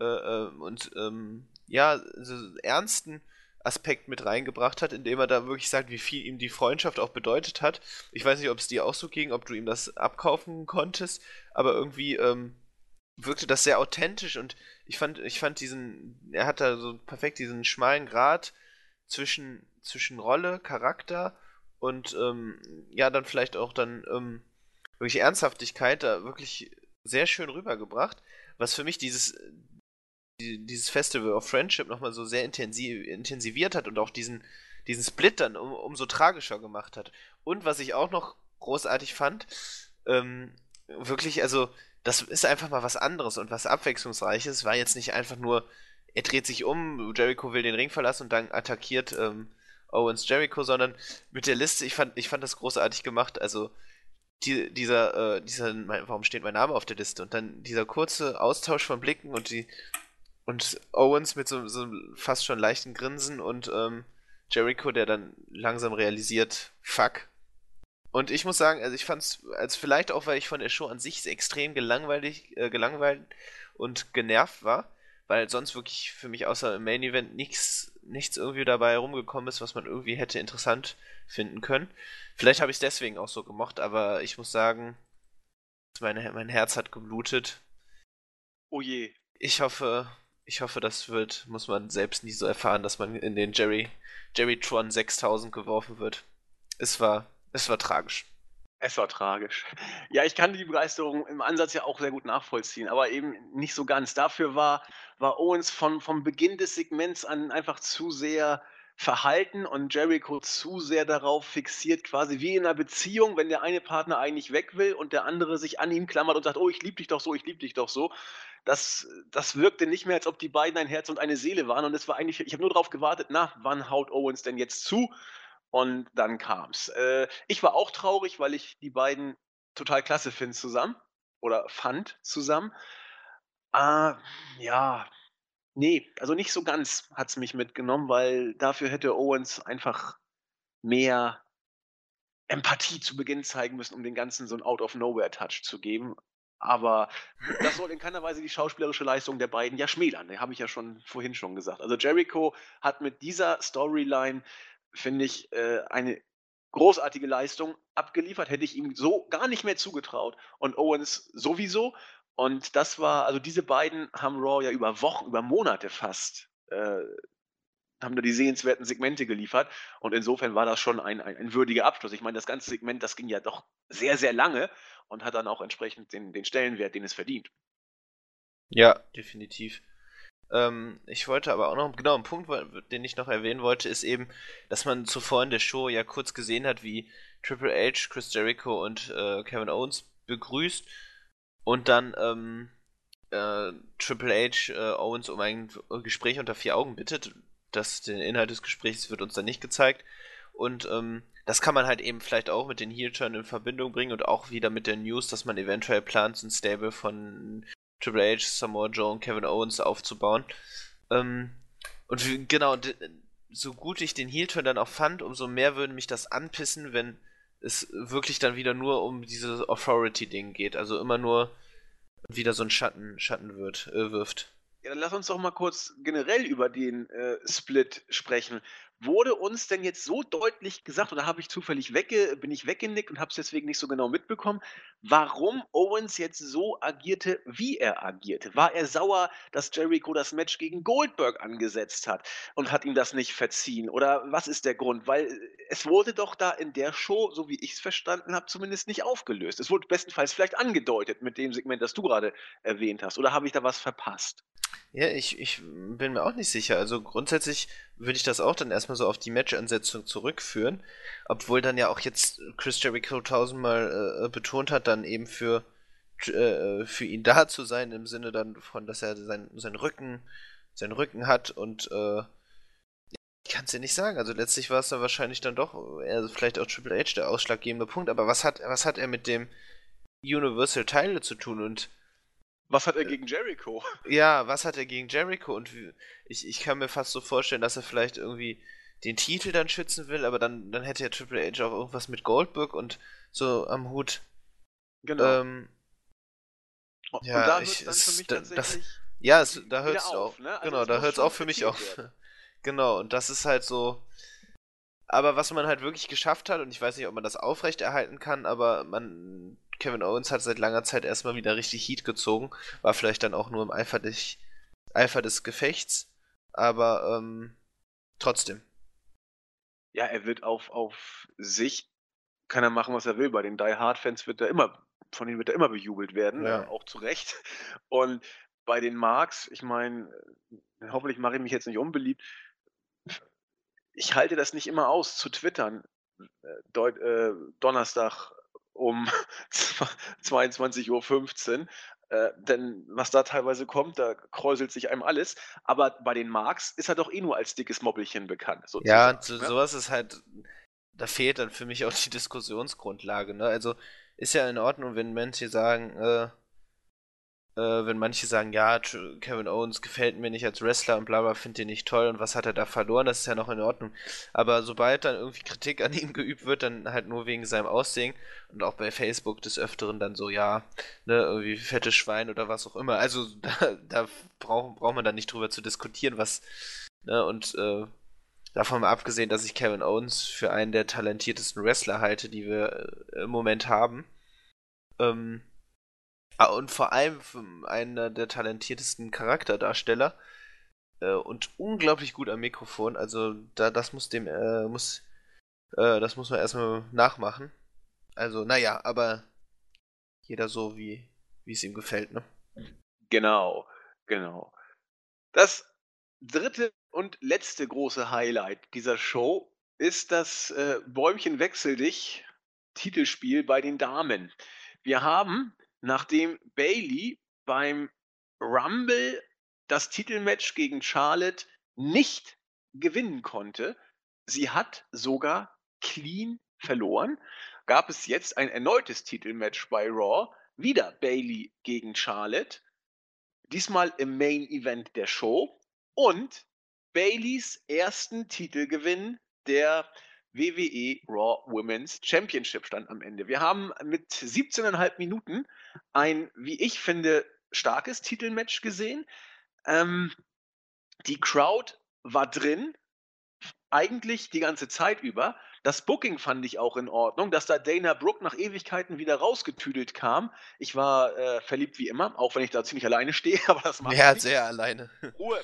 äh, äh, und ähm, ja, so ernsten Aspekt mit reingebracht hat, indem er da wirklich sagt, wie viel ihm die Freundschaft auch bedeutet hat. Ich weiß nicht, ob es dir auch so ging, ob du ihm das abkaufen konntest, aber irgendwie ähm, wirkte das sehr authentisch und ich fand, ich fand diesen, er hat da so perfekt diesen schmalen Grat zwischen, zwischen Rolle, Charakter und ähm, ja, dann vielleicht auch dann ähm, wirklich Ernsthaftigkeit da wirklich sehr schön rübergebracht, was für mich dieses, dieses Festival of Friendship nochmal so sehr intensiv, intensiviert hat und auch diesen, diesen Split dann um, umso tragischer gemacht hat. Und was ich auch noch großartig fand, ähm, wirklich, also, das ist einfach mal was anderes und was Abwechslungsreiches. War jetzt nicht einfach nur, er dreht sich um, Jericho will den Ring verlassen und dann attackiert ähm, Owens Jericho, sondern mit der Liste, ich fand, ich fand das großartig gemacht. Also, die, dieser, äh, dieser, warum steht mein Name auf der Liste? Und dann dieser kurze Austausch von Blicken und die und Owens mit so, so fast schon leichten Grinsen und ähm, Jericho, der dann langsam realisiert, fuck. Und ich muss sagen, also ich fand's, also vielleicht auch, weil ich von der Show an sich extrem gelangweilt, äh, gelangweilt und genervt war, weil sonst wirklich für mich außer im Main Event nichts nichts irgendwie dabei rumgekommen ist, was man irgendwie hätte interessant finden können. Vielleicht habe ich es deswegen auch so gemocht, aber ich muss sagen, meine, mein Herz hat geblutet. Oh je. Ich hoffe, ich hoffe, das wird, muss man selbst nie so erfahren, dass man in den Jerry, Jerrytron 6000 geworfen wird. Es war, es war tragisch. Es war tragisch. Ja, ich kann die Begeisterung im Ansatz ja auch sehr gut nachvollziehen, aber eben nicht so ganz. Dafür war, war Owens von, vom Beginn des Segments an einfach zu sehr verhalten und Jericho zu sehr darauf fixiert, quasi wie in einer Beziehung, wenn der eine Partner eigentlich weg will und der andere sich an ihm klammert und sagt, oh, ich liebe dich doch so, ich liebe dich doch so, das, das wirkte nicht mehr, als ob die beiden ein Herz und eine Seele waren. Und es war eigentlich, ich habe nur darauf gewartet, na, wann haut Owens denn jetzt zu? Und dann kam's. Äh, ich war auch traurig, weil ich die beiden total klasse finde zusammen oder fand zusammen. Äh, ja, nee, also nicht so ganz hat es mich mitgenommen, weil dafür hätte Owens einfach mehr Empathie zu Beginn zeigen müssen, um den Ganzen so 'n Out-of-Nowhere-Touch zu geben. Aber das soll in keiner Weise die schauspielerische Leistung der beiden ja schmälern. Die habe ich ja schon vorhin schon gesagt. Also Jericho hat mit dieser Storyline, finde ich, äh, eine großartige Leistung abgeliefert. Hätte ich ihm so gar nicht mehr zugetraut. Und Owens sowieso. Und das war also diese beiden haben Raw ja über Wochen, über Monate fast, äh, haben da die sehenswerten Segmente geliefert. Und insofern war das schon ein, ein, ein würdiger Abschluss. Ich meine, das ganze Segment, das ging ja doch sehr, sehr lange und hat dann auch entsprechend den, den Stellenwert, den es verdient. Ja, definitiv. Ähm, ich wollte aber auch noch, genau, ein Punkt, den ich noch erwähnen wollte, ist eben, dass man zuvor in der Show ja kurz gesehen hat, wie Triple H, Chris Jericho und äh, Kevin Owens begrüßt und dann ähm, äh, Triple H äh, Owens um ein Gespräch unter vier Augen bittet. Das, den Inhalt des Gesprächs wird uns dann nicht gezeigt. Und ähm, das kann man halt eben vielleicht auch mit den Heel-Turn in Verbindung bringen und auch wieder mit der News, dass man eventuell plant, ein Stable von Triple H, Samoa Joe und Kevin Owens aufzubauen. Ähm, und genau, so gut ich den Heel-Turn dann auch fand, umso mehr würde mich das anpissen, wenn es wirklich dann wieder nur um dieses Authority-Ding geht. Also immer nur wieder so ein Schatten, Schatten wird, äh, wirft. Ja, dann lass uns doch mal kurz generell über den äh, Split sprechen. Wurde uns denn jetzt so deutlich gesagt, oder habe ich zufällig wegge bin ich weggenickt und habe es deswegen nicht so genau mitbekommen, warum Owens jetzt so agierte, wie er agierte? War er sauer, dass Jericho das Match gegen Goldberg angesetzt hat und hat ihm das nicht verziehen? Oder was ist der Grund? Weil äh, es wurde doch da in der Show, so wie ich es verstanden habe, zumindest nicht aufgelöst. Es wurde bestenfalls vielleicht angedeutet mit dem Segment, das du gerade erwähnt hast. Oder habe ich da was verpasst? Ja, ich, ich bin mir auch nicht sicher. Also grundsätzlich würde ich das auch dann erstmal so auf die Match-Ansetzung zurückführen. Obwohl dann ja auch jetzt Chris Jericho tausendmal äh, betont hat, dann eben für, äh, für ihn da zu sein, im Sinne dann von, dass er sein, seinen Rücken, seinen Rücken hat und äh, ich kann es dir nicht sagen. Also letztlich war es dann wahrscheinlich dann doch eher vielleicht auch Triple H der ausschlaggebende Punkt. Aber was hat, was hat er mit dem Universal Teile zu tun? Und was hat er gegen Jericho? Ja, was hat er gegen Jericho? Und ich, ich kann mir fast so vorstellen, dass er vielleicht irgendwie den Titel dann schützen will, aber dann, dann hätte ja Triple H auch irgendwas mit Goldberg und so am Hut. Genau. Ähm, und ja, da ich, dann für mich das, das, ja, es, da hört es auf. Ne? Also genau, da hört es auch für mich auf. [LAUGHS] genau, und das ist halt so. Aber was man halt wirklich geschafft hat, und ich weiß nicht, ob man das aufrechterhalten kann, aber man Kevin Owens hat seit langer Zeit erstmal wieder richtig Heat gezogen. War vielleicht dann auch nur im Eifer des, Eifer des Gefechts. Aber ähm, trotzdem. Ja, er wird auf, auf sich, kann er machen, was er will. Bei den Die Hard-Fans wird er immer, von ihnen wird er immer bejubelt werden, ja. auch zu Recht. [LAUGHS] Und bei den Marks, ich meine, äh, hoffentlich mache ich mich jetzt nicht unbeliebt. Ich halte das nicht immer aus, zu twittern. Äh, Deut äh, Donnerstag um [LAUGHS] 22.15 Uhr. Äh, denn was da teilweise kommt, da kräuselt sich einem alles. Aber bei den Marks ist er doch eh nur als dickes Mobbelchen bekannt. Ja, ne? sowas ist halt, da fehlt dann für mich auch die Diskussionsgrundlage. Ne? Also ist ja in Ordnung, wenn Menschen sagen, äh, äh, wenn manche sagen, ja, Kevin Owens gefällt mir nicht als Wrestler und bla bla, finde ihn nicht toll und was hat er da verloren, das ist ja noch in Ordnung. Aber sobald dann irgendwie Kritik an ihm [LAUGHS] geübt wird, dann halt nur wegen seinem Aussehen und auch bei Facebook des Öfteren dann so, ja, ne, irgendwie fettes Schwein oder was auch immer. Also [LAUGHS] da, da braucht brauch man dann nicht drüber zu diskutieren, was, ne, und äh, davon mal abgesehen, dass ich Kevin Owens für einen der talentiertesten Wrestler halte, die wir äh, im Moment haben. Ähm, Ah, und vor allem einer der talentiertesten Charakterdarsteller äh, und unglaublich gut am Mikrofon. Also da, das muss dem, äh, muss, äh, das muss man erstmal nachmachen. Also, naja, aber jeder so, wie, wie es ihm gefällt, ne? Genau, genau. Das dritte und letzte große Highlight dieser Show ist das äh, Bäumchen wechsel dich Titelspiel bei den Damen. Wir haben nachdem Bailey beim Rumble das Titelmatch gegen Charlotte nicht gewinnen konnte. Sie hat sogar clean verloren. Gab es jetzt ein erneutes Titelmatch bei Raw. Wieder Bailey gegen Charlotte. Diesmal im Main Event der Show. Und Baileys ersten Titelgewinn der WWE Raw Women's Championship stand am Ende. Wir haben mit 17,5 Minuten ein, wie ich finde, starkes Titelmatch gesehen. Ähm, die Crowd war drin. eigentlich die ganze Zeit über. Das Booking fand ich auch in Ordnung, dass da Dana Brooke nach Ewigkeiten wieder rausgetüdelt kam. Ich war äh, verliebt wie immer, auch wenn ich da ziemlich alleine stehe, [LAUGHS] aber das macht Ja, sehr alleine. Ruhe.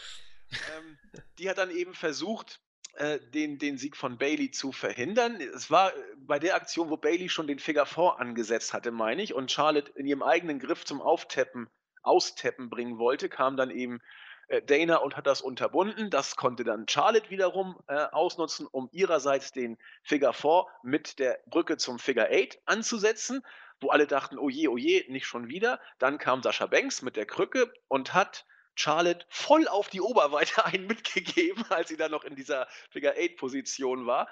ähm, die hat dann eben versucht, äh, den, den Sieg von Bailey zu verhindern. Es war äh, bei der Aktion, wo Bailey schon den Figure 4 angesetzt hatte, meine ich, und Charlotte in ihrem eigenen Griff zum Auftappen, Austappen bringen wollte, kam dann eben äh, Dana und hat das unterbunden. Das konnte dann Charlotte wiederum äh, ausnutzen, um ihrerseits den Figure 4 mit der Brücke zum Figure 8 anzusetzen, wo alle dachten, oh je, oh je, nicht schon wieder. Dann kam Sascha Banks mit der Krücke und hat Charlotte voll auf die Oberweite [LAUGHS] einen mitgegeben, als sie dann noch in dieser Figure 8 Position war.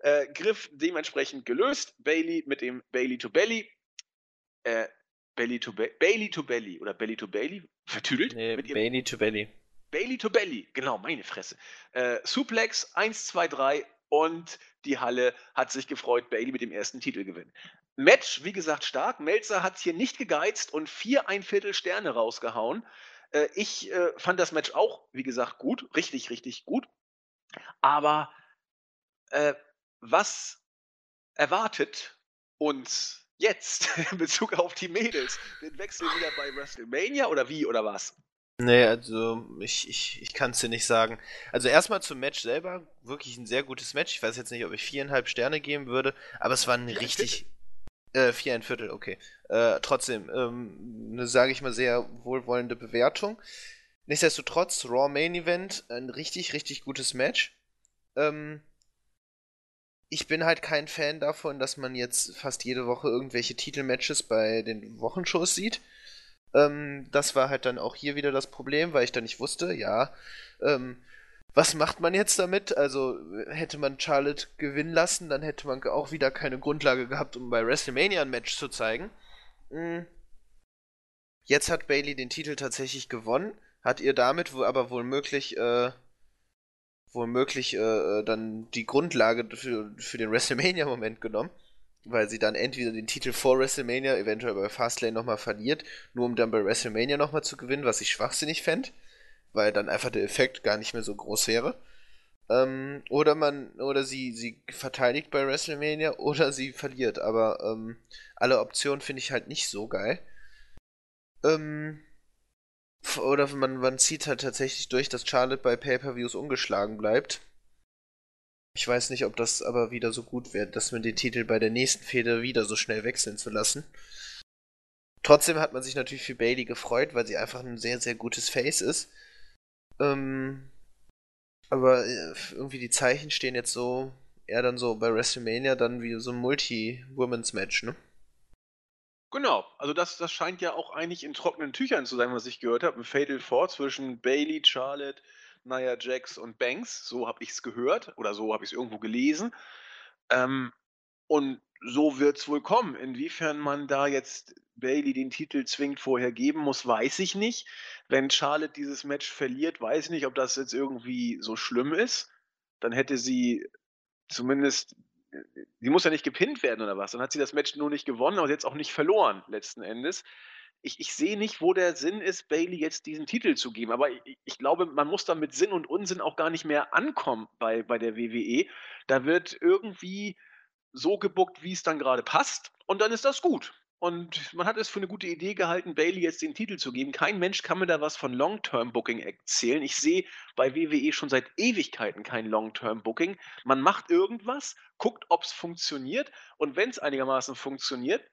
Äh, Griff dementsprechend gelöst. Bailey mit dem Bailey to Belly. Äh, Belly to Be Bailey to Belly oder Belly to Bailey [LAUGHS] vertüdelt. Nee, mit Bailey to Belly. Bailey to Belly, genau, meine Fresse. Äh, Suplex 1, 2, 3 und die Halle hat sich gefreut, Bailey mit dem ersten Titelgewinn. Match, wie gesagt, stark. Melzer hat hier nicht gegeizt und vier ein Viertel Sterne rausgehauen. Äh, ich äh, fand das Match auch, wie gesagt, gut, richtig, richtig gut. Aber äh, was erwartet uns jetzt [LAUGHS] in Bezug auf die Mädels? Den Wechsel wieder bei WrestleMania oder wie oder was? Nee, also ich, ich, ich kann es dir nicht sagen. Also erstmal zum Match selber, wirklich ein sehr gutes Match. Ich weiß jetzt nicht, ob ich viereinhalb Sterne geben würde, aber es war ein richtig. Äh, vier ein Viertel, okay. Äh, trotzdem, ähm, eine, sage ich mal, sehr wohlwollende Bewertung. Nichtsdestotrotz, Raw Main Event, ein richtig, richtig gutes Match. Ähm, ich bin halt kein Fan davon, dass man jetzt fast jede Woche irgendwelche Titelmatches bei den Wochenshows sieht. Ähm, das war halt dann auch hier wieder das Problem, weil ich dann nicht wusste, ja, ähm, was macht man jetzt damit? Also hätte man Charlotte gewinnen lassen, dann hätte man auch wieder keine Grundlage gehabt, um bei WrestleMania ein Match zu zeigen. Mhm. Jetzt hat Bailey den Titel tatsächlich gewonnen, hat ihr damit aber wohl äh, womöglich äh, äh, dann die Grundlage für, für den WrestleMania-Moment genommen, weil sie dann entweder den Titel vor WrestleMania, eventuell bei Fastlane nochmal verliert, nur um dann bei WrestleMania nochmal zu gewinnen, was ich schwachsinnig fände, weil dann einfach der Effekt gar nicht mehr so groß wäre. Ähm, oder man, oder sie, sie verteidigt bei WrestleMania [LAUGHS] oder sie verliert, aber ähm, alle Optionen finde ich halt nicht so geil. Ähm, oder man, man zieht halt tatsächlich durch, dass Charlotte bei Pay-Per-Views ungeschlagen bleibt. Ich weiß nicht, ob das aber wieder so gut wird, dass man den Titel bei der nächsten Fehde wieder so schnell wechseln zu lassen. Trotzdem hat man sich natürlich für Bailey gefreut, weil sie einfach ein sehr, sehr gutes Face ist. Ähm, aber äh, irgendwie die Zeichen stehen jetzt so, eher dann so bei WrestleMania dann wie so ein Multi-Women's-Match, ne? Genau, also das, das scheint ja auch eigentlich in trockenen Tüchern zu sein, was ich gehört habe. Ein Fatal Four zwischen Bailey, Charlotte, Nia Jax und Banks. So habe ich es gehört oder so habe ich es irgendwo gelesen. Ähm, und so wird es wohl kommen. Inwiefern man da jetzt Bailey den Titel zwingend vorher geben muss, weiß ich nicht. Wenn Charlotte dieses Match verliert, weiß ich nicht, ob das jetzt irgendwie so schlimm ist. Dann hätte sie zumindest sie muss ja nicht gepinnt werden oder was. Dann hat sie das Match nur nicht gewonnen, aber jetzt auch nicht verloren, letzten Endes. Ich, ich sehe nicht, wo der Sinn ist, Bailey jetzt diesen Titel zu geben. Aber ich, ich, glaube, man muss da mit Sinn und Unsinn auch gar nicht mehr ankommen bei, bei der WWE. Da wird irgendwie so gebuckt, wie es dann gerade passt. Und dann ist das gut. Und man hat es für eine gute Idee gehalten, Bailey jetzt den Titel zu geben. Kein Mensch kann mir da was von Long-Term-Booking erzählen. Ich sehe bei WWE schon seit Ewigkeiten kein Long-Term-Booking. Man macht irgendwas, guckt, ob es funktioniert. Und wenn es einigermaßen funktioniert,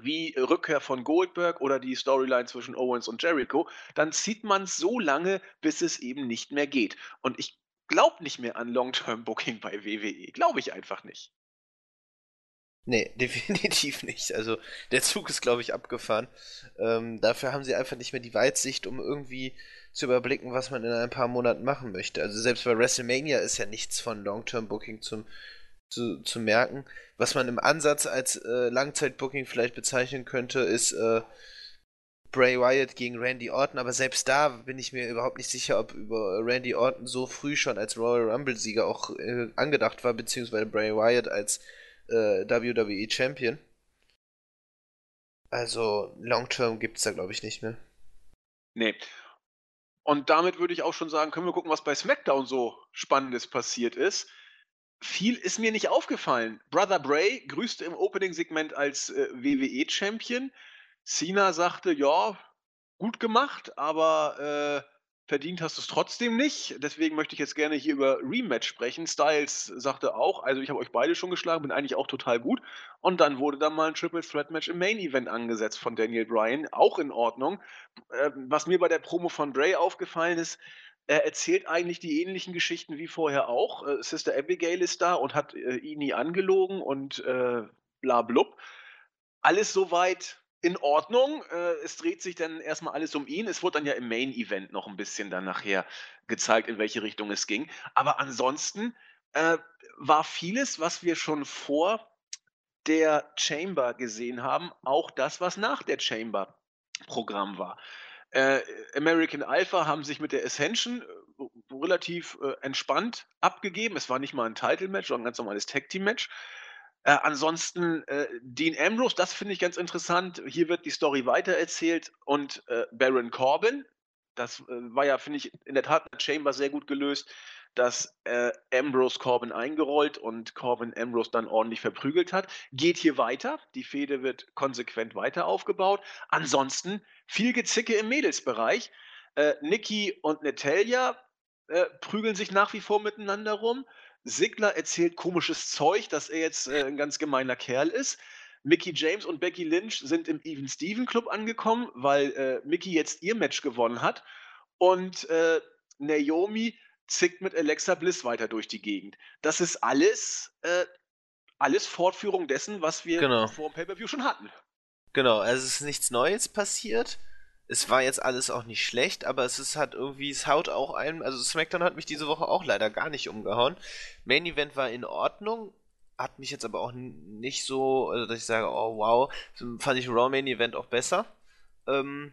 wie Rückkehr von Goldberg oder die Storyline zwischen Owens und Jericho, dann zieht man es so lange, bis es eben nicht mehr geht. Und ich glaube nicht mehr an Long-Term-Booking bei WWE. Glaube ich einfach nicht. Nee, [LAUGHS] definitiv nicht. Also der Zug ist, glaube ich, abgefahren. Ähm, dafür haben sie einfach nicht mehr die Weitsicht, um irgendwie zu überblicken, was man in ein paar Monaten machen möchte. Also selbst bei WrestleMania ist ja nichts von Long-Term-Booking zum, zu, zu merken. Was man im Ansatz als äh, Langzeit-Booking vielleicht bezeichnen könnte, ist äh, Bray Wyatt gegen Randy Orton, aber selbst da bin ich mir überhaupt nicht sicher, ob über Randy Orton so früh schon als Royal Rumble-Sieger auch äh, angedacht war, beziehungsweise Bray Wyatt als äh, WWE Champion. Also Long Term gibt es da, glaube ich, nicht mehr. Nee. Und damit würde ich auch schon sagen, können wir gucken, was bei SmackDown so Spannendes passiert ist. Viel ist mir nicht aufgefallen. Brother Bray grüßte im Opening-Segment als äh, WWE-Champion. Cena sagte, ja, gut gemacht, aber äh, verdient hast du es trotzdem nicht. Deswegen möchte ich jetzt gerne hier über Rematch sprechen. Styles sagte auch, also ich habe euch beide schon geschlagen, bin eigentlich auch total gut. Und dann wurde da mal ein Triple Threat Match im Main Event angesetzt von Daniel Bryan, auch in Ordnung. Äh, was mir bei der Promo von Bray aufgefallen ist, er erzählt eigentlich die ähnlichen Geschichten wie vorher auch. Äh, Sister Abigail ist da und hat äh, ihn nie angelogen und äh, bla blub. Alles soweit in Ordnung. Äh, es dreht sich dann erstmal alles um ihn. Es wurde dann ja im Main Event noch ein bisschen dann nachher gezeigt, in welche Richtung es ging. Aber ansonsten äh, war vieles, was wir schon vor der Chamber gesehen haben, auch das, was nach der Chamber Programm war. Äh, American Alpha haben sich mit der Ascension äh, relativ äh, entspannt abgegeben. Es war nicht mal ein Title-Match, sondern ein ganz normales Tag-Team-Match. Äh, ansonsten äh, Dean Ambrose, das finde ich ganz interessant. Hier wird die Story weitererzählt und äh, Baron Corbin, das äh, war ja, finde ich, in der Tat in der Chamber sehr gut gelöst, dass äh, Ambrose Corbin eingerollt und Corbin Ambrose dann ordentlich verprügelt hat. Geht hier weiter. Die Fehde wird konsequent weiter aufgebaut. Ansonsten viel Gezicke im Mädelsbereich. Äh, Nikki und Natalia prügeln sich nach wie vor miteinander rum. Sigler erzählt komisches Zeug, dass er jetzt äh, ein ganz gemeiner Kerl ist. Mickey James und Becky Lynch sind im Even Steven Club angekommen, weil äh, Mickey jetzt ihr Match gewonnen hat. Und äh, Naomi zickt mit Alexa Bliss weiter durch die Gegend. Das ist alles, äh, alles Fortführung dessen, was wir Genau. vor dem Pay-Per-View schon hatten. Genau, also es ist nichts Neues passiert. Es war jetzt alles auch nicht schlecht, aber es ist halt irgendwie, es haut auch ein. Also SmackDown hat mich diese Woche auch leider gar nicht umgehauen. Main Event war in Ordnung, hat mich jetzt aber auch nicht so, also dass ich sage, oh wow, fand ich Raw Main Event auch besser. Ähm,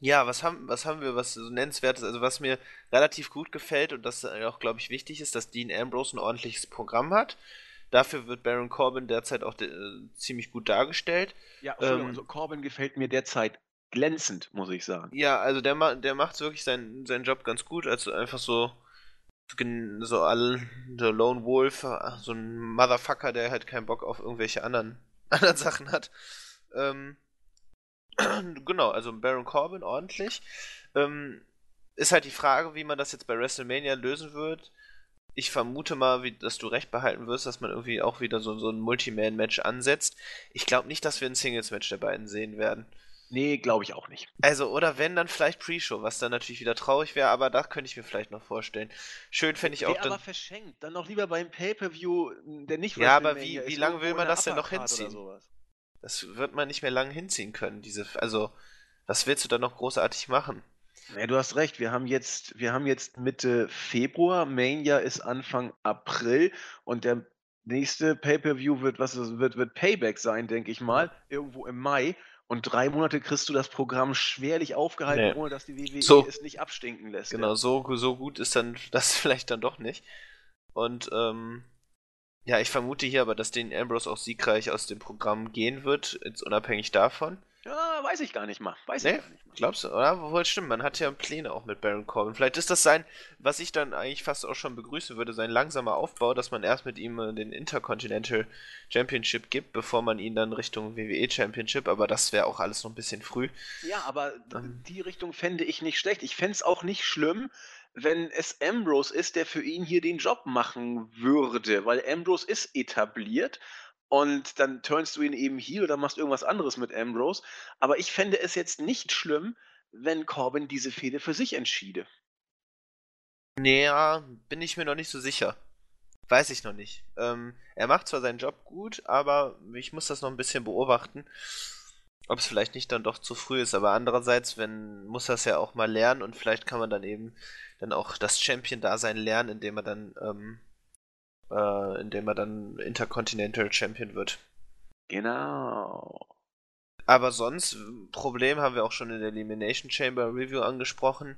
ja, was haben, was haben wir, was so nennenswertes, also was mir relativ gut gefällt und das auch, glaube ich, wichtig ist, dass Dean Ambrose ein ordentliches Programm hat. Dafür wird Baron Corbin derzeit auch äh, ziemlich gut dargestellt. Ja, Ähm, also Corbin gefällt mir derzeit glänzend, muss ich sagen. Ja, also der, der macht wirklich seinen, seinen Job ganz gut, also einfach so, so all, der Lone Wolf, so ein Motherfucker, der halt keinen Bock auf irgendwelche anderen, [LAUGHS] anderen Sachen hat. Ähm, [CLEARS THROAT] genau, also Baron Corbin ordentlich. Ähm, ist halt die Frage, wie man das jetzt bei WrestleMania lösen wird. Ich vermute mal, wie, dass du recht behalten wirst, dass man irgendwie auch wieder so, so ein Multiman-Match ansetzt. Ich glaube nicht, dass wir ein Singles-Match der beiden sehen werden. Nee, glaube ich auch nicht. Also, oder wenn, dann vielleicht Pre-Show, was dann natürlich wieder traurig wäre, aber da könnte ich mir vielleicht noch vorstellen. Schön fände ich auch Wäre dann. aber verschenkt. Dann noch lieber beim Pay-Per-View, der nicht Ja, aber wie- wie ist, lange will man das denn noch hinziehen? Das wird man nicht mehr lang hinziehen können, diese. Also, was willst du da noch großartig machen? Ja, du hast recht. Wir haben jetzt, wir haben jetzt Mitte Februar. Mania ist Anfang April und der nächste Pay-Per-View wird, was ist- wird, wird Payback sein, denke ich mal, irgendwo im Mai. Und drei Monate kriegst du das Programm schwerlich aufgehalten, Nee. ohne dass die WWE So. es nicht abstinken lässt. Genau, so, so gut ist dann [LAUGHS] das vielleicht dann doch nicht. Und, ähm. Ja, ich vermute hier aber, dass den Ambrose auch siegreich aus dem Programm gehen wird, jetzt unabhängig davon. Ja, weiß ich gar nicht mal. Weiß Nee? ich gar nicht mal. Glaubst du, oder? Wohl stimmt, man hat ja Pläne auch mit Baron Corbin. Vielleicht ist das sein, was ich dann eigentlich fast auch schon begrüßen würde, sein langsamer Aufbau, dass man erst mit ihm äh, den Intercontinental Championship gibt, bevor man ihn dann Richtung WWE Championship, aber das wäre auch alles noch ein bisschen früh. Ja, aber Ähm. die Richtung fände ich nicht schlecht. Ich fände es auch nicht schlimm, wenn es Ambrose ist, der für ihn hier den Job machen würde, weil Ambrose ist etabliert und dann turnst du ihn eben hier oder machst irgendwas anderes mit Ambrose. Aber ich fände es jetzt nicht schlimm, wenn Corbin diese Fehde für sich entschiede. Naja, bin ich mir noch nicht so sicher. Weiß ich noch nicht. Ähm, er macht zwar seinen Job gut, aber ich muss das noch ein bisschen beobachten, ob es vielleicht nicht dann doch zu früh ist. Aber andererseits, wenn muss das ja auch mal lernen und vielleicht kann man dann eben dann auch das Champion-Dasein lernen, indem er dann, ähm, äh, indem er dann Intercontinental Champion wird. Genau. Aber sonst, Problem haben wir auch schon in der Elimination Chamber Review angesprochen.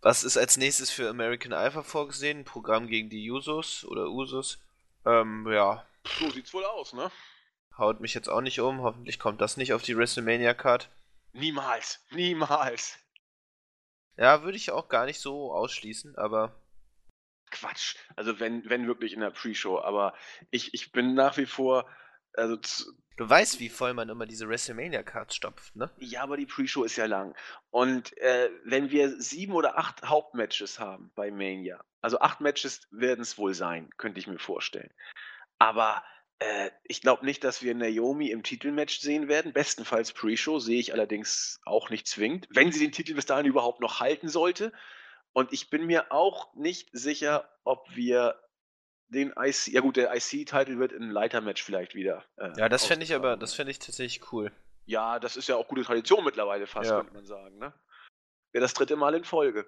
Was ist als nächstes für American Alpha vorgesehen? Ein Programm gegen die Usos oder Usos? Ähm, ja, So sieht's wohl aus, ne? haut mich jetzt auch nicht um. Hoffentlich kommt das nicht auf die WrestleMania Card. Niemals. Niemals. Ja, würde ich auch gar nicht so ausschließen, aber. Quatsch. Also wenn, wenn wirklich in der Pre-Show, aber ich, ich bin nach wie vor, also Du weißt, wie voll man immer diese WrestleMania-Cards stopft, ne? Ja, aber die Pre-Show ist ja lang. Und äh, wenn wir sieben oder acht Hauptmatches haben bei Mania, also acht Matches werden es wohl sein, könnte ich mir vorstellen. Aber äh, ich glaube nicht, dass wir Naomi im Titelmatch sehen werden. Bestenfalls Pre-Show sehe ich allerdings auch nicht zwingend, wenn sie den Titel bis dahin überhaupt noch halten sollte. Und ich bin mir auch nicht sicher, ob wir den IC, ja gut, der IC-Titel wird in Leitermatch vielleicht wieder. Äh, ja, das fände ich aber, das fände ich tatsächlich cool. Ja, das ist ja auch gute Tradition mittlerweile fast, ja. könnte man sagen, ne? Wäre das dritte Mal in Folge.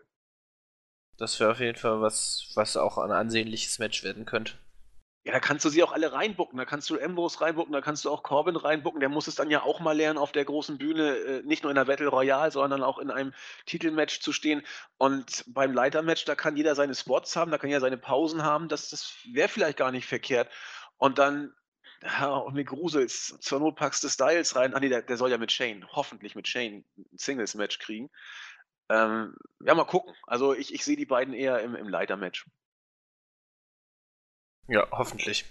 Das wäre auf jeden Fall was, was auch ein ansehnliches Match werden könnte. Ja, da kannst du sie auch alle reinbucken. Da kannst du Ambrose reinbucken, da kannst du auch Corbin reinbucken. Der muss es dann ja auch mal lernen, auf der großen Bühne äh, nicht nur in der Battle Royale, sondern auch in einem Titelmatch zu stehen. Und beim Leitermatch, da kann jeder seine Spots haben, da kann jeder seine Pausen haben. Das, das wäre vielleicht gar nicht verkehrt. Und dann, ja, auch mit Grusels, zur Not packst du Styles rein. Ah, nee, der, der soll ja mit Shane, hoffentlich mit Shane, ein Singles-Match kriegen. Ähm, ja, mal gucken. Also ich, ich sehe die beiden eher im, im Leitermatch. Ja, hoffentlich.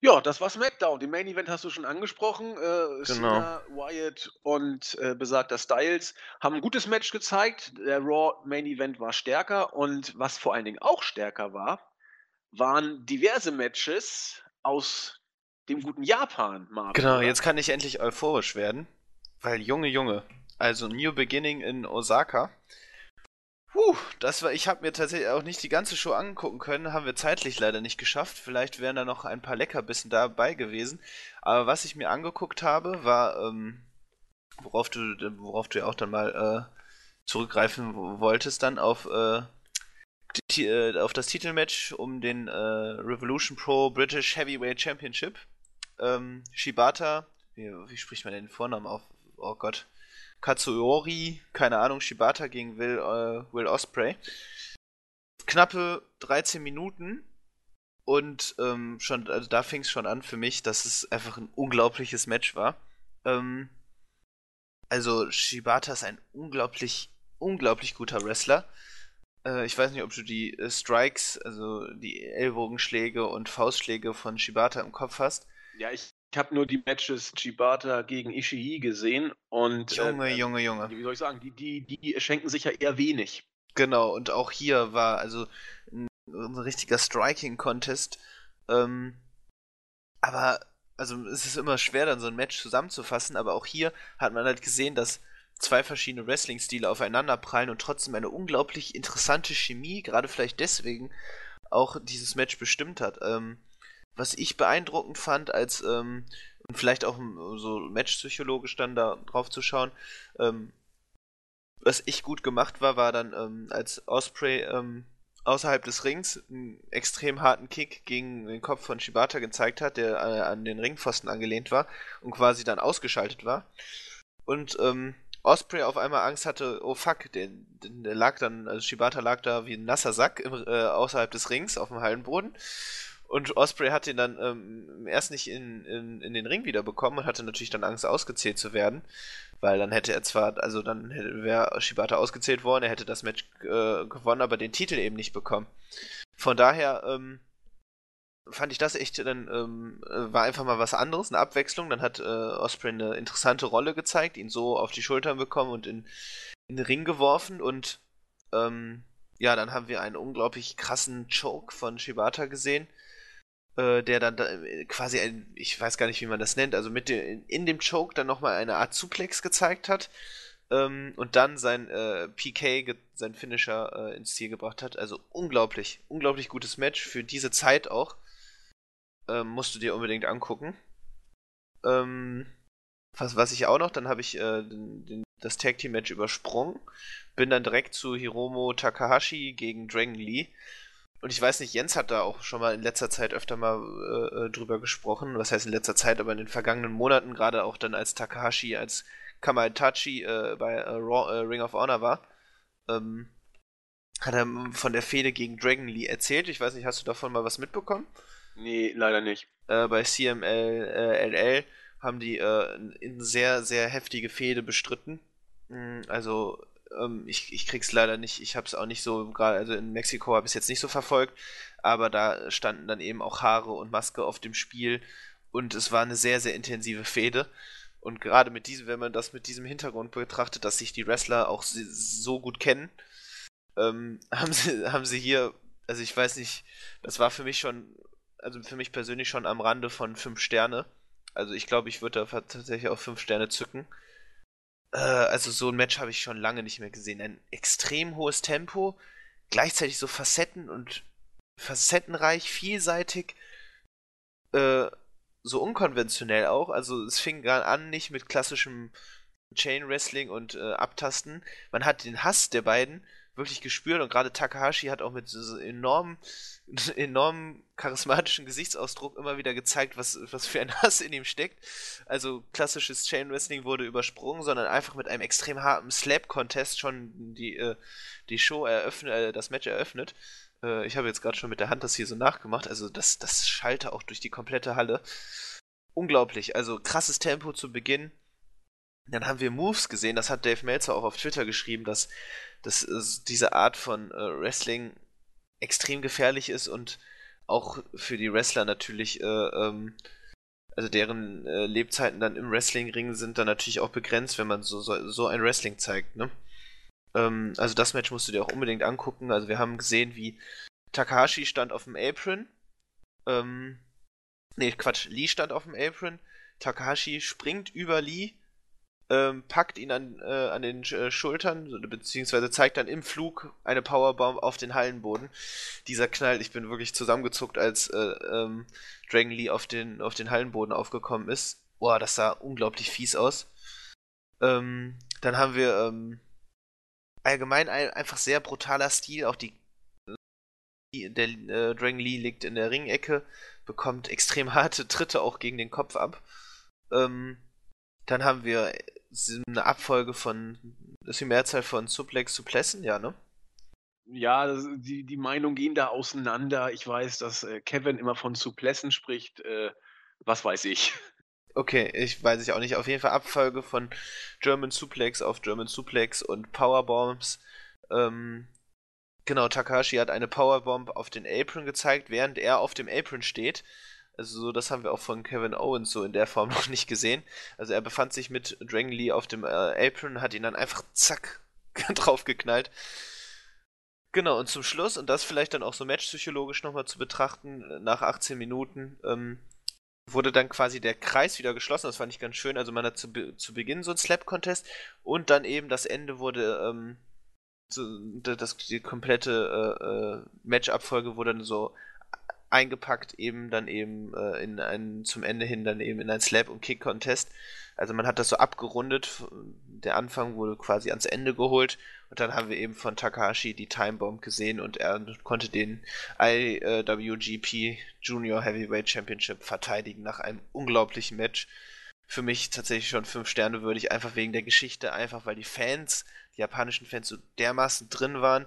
Ja, das war SmackDown. Den Main Event hast du schon angesprochen. Äh, genau. Cena, Wyatt und äh, besagter Styles haben ein gutes Match gezeigt. Der Raw Main Event war stärker und was vor allen Dingen auch stärker war, waren diverse Matches aus dem guten Japan, Marvin. Genau, oder? jetzt kann ich endlich euphorisch werden, weil Junge, Junge, also New Beginning in Osaka Puh, das war, ich habe mir tatsächlich auch nicht die ganze Show angucken können, haben wir zeitlich leider nicht geschafft. Vielleicht wären da noch ein paar Leckerbissen dabei gewesen. Aber was ich mir angeguckt habe, war, ähm, worauf du, worauf du ja auch dann mal äh, zurückgreifen wolltest, dann auf, äh, die, äh, auf das Titelmatch um den äh, Revolution Pro British Heavyweight Championship. Ähm, Shibata, wie, wie spricht man den Vornamen auf? Oh Gott. Katsuori, keine Ahnung, Shibata gegen Will, äh, Will Osprey. Knappe 13 Minuten und ähm, schon, also da fing es schon an für mich, dass es einfach ein unglaubliches Match war. Ähm, also Shibata ist ein unglaublich, unglaublich guter Wrestler. Äh, ich weiß nicht, ob du die äh, Strikes, also die Ellbogenschläge und Faustschläge von Shibata im Kopf hast. Ja, ich ich habe nur die Matches Chibata gegen Ishii gesehen und Junge, äh, Junge, Junge. Wie soll ich sagen, die, die, die schenken sich ja eher wenig. Genau, und auch hier war also ein, ein richtiger Striking-Contest. Ähm, aber, also es ist immer schwer, dann so ein Match zusammenzufassen, aber auch hier hat man halt gesehen, dass zwei verschiedene Wrestling-Stile aufeinander prallen und trotzdem eine unglaublich interessante Chemie, gerade vielleicht deswegen, auch dieses Match bestimmt hat. Ähm, was ich beeindruckend fand, als ähm, vielleicht auch so matchpsychologisch dann da drauf zu schauen, ähm, was ich gut gemacht war, war dann, ähm, als Osprey ähm, außerhalb des Rings einen extrem harten Kick gegen den Kopf von Shibata gezeigt hat, der äh, an den Ringpfosten angelehnt war und quasi dann ausgeschaltet war. Und ähm, Osprey auf einmal Angst hatte, oh fuck, der, der lag dann, also Shibata lag da wie ein nasser Sack im, äh, außerhalb des Rings auf dem Hallenboden und Osprey hat ihn dann ähm, erst nicht in, in, in den Ring wieder bekommen und hatte natürlich dann Angst, ausgezählt zu werden. Weil dann hätte er zwar, also dann wäre Shibata ausgezählt worden, er hätte das Match äh, gewonnen, aber den Titel eben nicht bekommen. Von daher ähm, fand ich das echt dann, ähm, war einfach mal was anderes, eine Abwechslung. Dann hat äh, Osprey eine interessante Rolle gezeigt, ihn so auf die Schultern bekommen und in, in den Ring geworfen und ähm, ja, dann haben wir einen unglaublich krassen Choke von Shibata gesehen äh, der dann da, äh, quasi ein, ich weiß gar nicht, wie man das nennt, also mit dem, in dem Choke dann nochmal eine Art Suplex gezeigt hat ähm, und dann sein äh, PK, sein Finisher äh, ins Ziel gebracht hat. Also unglaublich, unglaublich gutes Match für diese Zeit auch. Ähm, musst du dir unbedingt angucken. Ähm, was, was ich auch noch, dann habe ich äh, den, den, das Tag Team Match übersprungen, bin dann direkt zu Hiromo Takahashi gegen Dragon Lee. Und ich weiß nicht, Jens hat da auch schon mal in letzter Zeit öfter mal äh, äh, drüber gesprochen. Was heißt in letzter Zeit, aber in den vergangenen Monaten, gerade auch dann als Takahashi, als Kamaitachi äh, bei äh, Raw, äh, Ring of Honor war, ähm, hat er von der Fehde gegen Dragon Lee erzählt. Ich weiß nicht, hast du davon mal was mitbekommen? Nee, leider nicht. Äh, bei CMLL haben die eine sehr, sehr heftige Fehde bestritten. Mm, also ähm, ich, ich krieg's leider nicht, ich hab's auch nicht so, gerade, also in Mexiko habe ich es jetzt nicht so verfolgt, aber da standen dann eben auch Haare und Maske auf dem Spiel und es war eine sehr, sehr intensive Fehde. Und gerade mit diesem, wenn man das mit diesem Hintergrund betrachtet, dass sich die Wrestler auch so gut kennen, ähm, [LAUGHS] haben, sie, haben sie hier, also ich weiß nicht, das war für mich schon, also für mich persönlich schon am Rande von 5 Sterne. Also ich glaube, ich würde da tatsächlich auch 5 Sterne zücken. Äh, also so ein Match habe ich schon lange nicht mehr gesehen. Ein extrem hohes Tempo, gleichzeitig so Facetten und facettenreich, vielseitig. Äh, so unkonventionell auch. Also es fing gerade an nicht mit klassischem Chain Wrestling und äh, Abtasten. Man hat den Hass der beiden wirklich gespürt und gerade Takahashi hat auch mit so enorm, [LAUGHS] enorm charismatischen Gesichtsausdruck immer wieder gezeigt, was, was für ein Hass in ihm steckt. Also klassisches Chain Wrestling wurde übersprungen, sondern einfach mit einem extrem harten Slap-Contest schon die, äh, die Show eröffnet, äh, das Match eröffnet. Äh, ich habe jetzt gerade schon mit der Hand das hier so nachgemacht. Also das, das schallte auch durch die komplette Halle. Unglaublich. Also krasses Tempo zu Beginn. Dann haben wir Moves gesehen, das hat Dave Meltzer auch auf Twitter geschrieben, dass, dass diese Art von äh, Wrestling extrem gefährlich ist und auch für die Wrestler natürlich, äh, ähm, also deren äh, Lebzeiten dann im Wrestlingring sind dann natürlich auch begrenzt, wenn man so, so, so ein Wrestling zeigt, ne? Ähm, also das Match musst du dir auch unbedingt angucken. Also wir haben gesehen, wie Takahashi stand auf dem Apron. Ähm, nee, Quatsch, Lee stand auf dem Apron. Takahashi springt über Lee, ähm, packt ihn an, äh, an den äh, Schultern, beziehungsweise zeigt dann im Flug eine Powerbomb auf den Hallenboden. Dieser Knall, ich bin wirklich zusammengezuckt, als äh, ähm, Dragon Lee auf den, auf den Hallenboden aufgekommen ist. Boah, das sah unglaublich fies aus. Ähm, dann haben wir ähm, allgemein ein, einfach sehr brutaler Stil. Auch die, der äh, Dragon Lee liegt in der Ringecke, bekommt extrem [LAUGHS] harte Tritte auch gegen den Kopf ab. Ähm, dann haben wir eine Abfolge von, das ist die Mehrzahl von Suplex Suplessen, ja, ne? Ja, das, die, die Meinungen gehen da auseinander. Ich weiß, dass äh, Kevin immer von Suplessen spricht. Äh, was weiß ich. Okay, ich weiß ich auch nicht. Auf jeden Fall Abfolge von German Suplex auf German Suplex und Powerbombs. Ähm, genau, Takashi hat eine Powerbomb auf den Apron gezeigt, während er auf dem Apron steht. Also so, das haben wir auch von Kevin Owens so in der Form [LAUGHS] noch nicht gesehen. Also er befand sich mit Dragon Lee auf dem äh, Apron, hat ihn dann einfach zack [LAUGHS] draufgeknallt. Genau, und zum Schluss, und das vielleicht dann auch so matchpsychologisch nochmal zu betrachten, nach 18 Minuten, ähm, wurde dann quasi der Kreis wieder geschlossen. Das fand ich ganz schön. Also man hat zu, zu Beginn so ein Slap-Contest und dann eben das Ende wurde, ähm, so, das, die komplette äh, äh, Match-Abfolge wurde dann so eingepackt, eben dann eben äh, in einen, zum Ende hin dann eben in ein Slap- und Kick-Contest. Also man hat das so abgerundet. Der Anfang wurde quasi ans Ende geholt und dann haben wir eben von Takahashi die Timebomb gesehen und er konnte den IWGP Junior Heavyweight Championship verteidigen nach einem unglaublichen Match. Für mich tatsächlich schon fünf Sterne würdig, einfach wegen der Geschichte, einfach weil die Fans, die japanischen Fans so dermaßen drin waren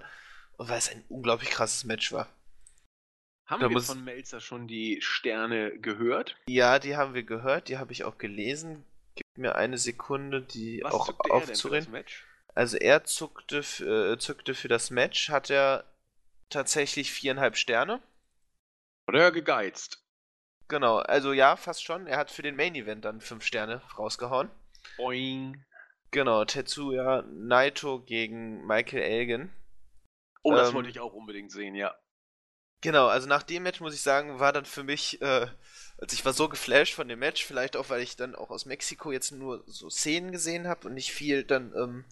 und weil es ein unglaublich krasses Match war. Haben da wir von Melzer schon die Sterne gehört? Ja, die haben wir gehört, die habe ich auch gelesen. Gib mir eine Sekunde, die Was auch aufzureden. Also er zuckte, äh, zückte für das Match, hat er tatsächlich viereinhalb Sterne. Oder er gegeizt. Genau, also ja, fast schon. Er hat für den Main Event dann fünf Sterne rausgehauen. Boing. Genau, Tetsuya Naito gegen Michael Elgin. Oh, das ähm, wollte ich auch unbedingt sehen, ja. Genau, also nach dem Match muss ich sagen, war dann für mich, äh, also ich war so geflasht von dem Match, vielleicht auch, weil ich dann auch aus Mexiko jetzt nur so Szenen gesehen habe und nicht viel dann ähm,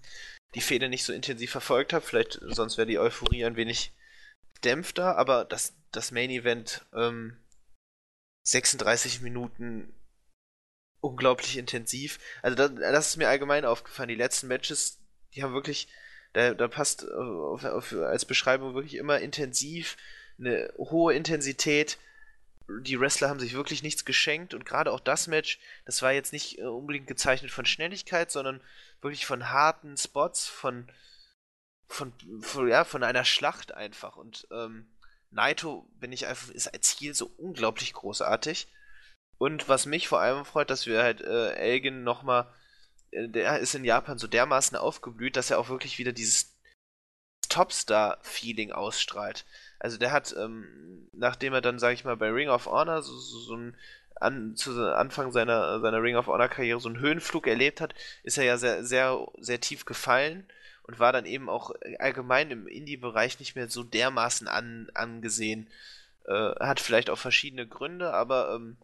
die Fehde nicht so intensiv verfolgt habe. Vielleicht, sonst wäre die Euphorie ein wenig dämpfter, aber das, das Main Event ähm, 36 Minuten unglaublich intensiv. Also das, das, ist mir allgemein aufgefallen. Die letzten Matches, die haben wirklich, da, da passt auf, auf, als Beschreibung wirklich immer intensiv, eine hohe Intensität. Die Wrestler haben sich wirklich nichts geschenkt und gerade auch das Match, das war jetzt nicht unbedingt gezeichnet von Schnelligkeit, sondern wirklich von harten Spots, von, von, von, ja, von einer Schlacht einfach. Und ähm, Naito bin ich einfach, ist als Ziel so unglaublich großartig. Und was mich vor allem freut, dass wir halt äh, Elgin nochmal äh, der ist in Japan so dermaßen aufgeblüht, dass er auch wirklich wieder dieses Topstar-Feeling ausstrahlt. Also der hat, ähm, nachdem er dann, sag ich mal, bei Ring of Honor so, so, so ein an, zu Anfang seiner, seiner Ring of Honor Karriere so einen Höhenflug erlebt hat, ist er ja sehr, sehr, sehr tief gefallen und war dann eben auch allgemein im Indie-Bereich nicht mehr so dermaßen an, angesehen. Äh, hat vielleicht auch verschiedene Gründe, aber ähm,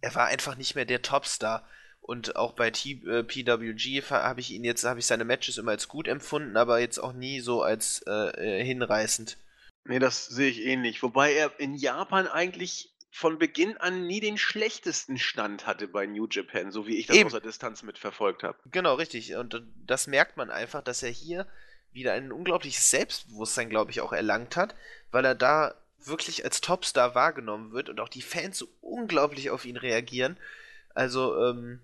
er war einfach nicht mehr der Topstar. Und auch bei T äh, PWG habe ich ihn jetzt, habe ich seine Matches immer als gut empfunden, aber jetzt auch nie so als äh, äh, hinreißend. Nee, das sehe ich ähnlich. Wobei er in Japan eigentlich von Beginn an nie den schlechtesten Stand hatte bei New Japan, so wie ich das Eben. aus der Distanz mitverfolgt habe. Genau, richtig. Und das merkt man einfach, dass er hier wieder ein unglaubliches Selbstbewusstsein, glaube ich, auch erlangt hat, weil er da wirklich als Topstar wahrgenommen wird und auch die Fans so unglaublich auf ihn reagieren. Also, ähm,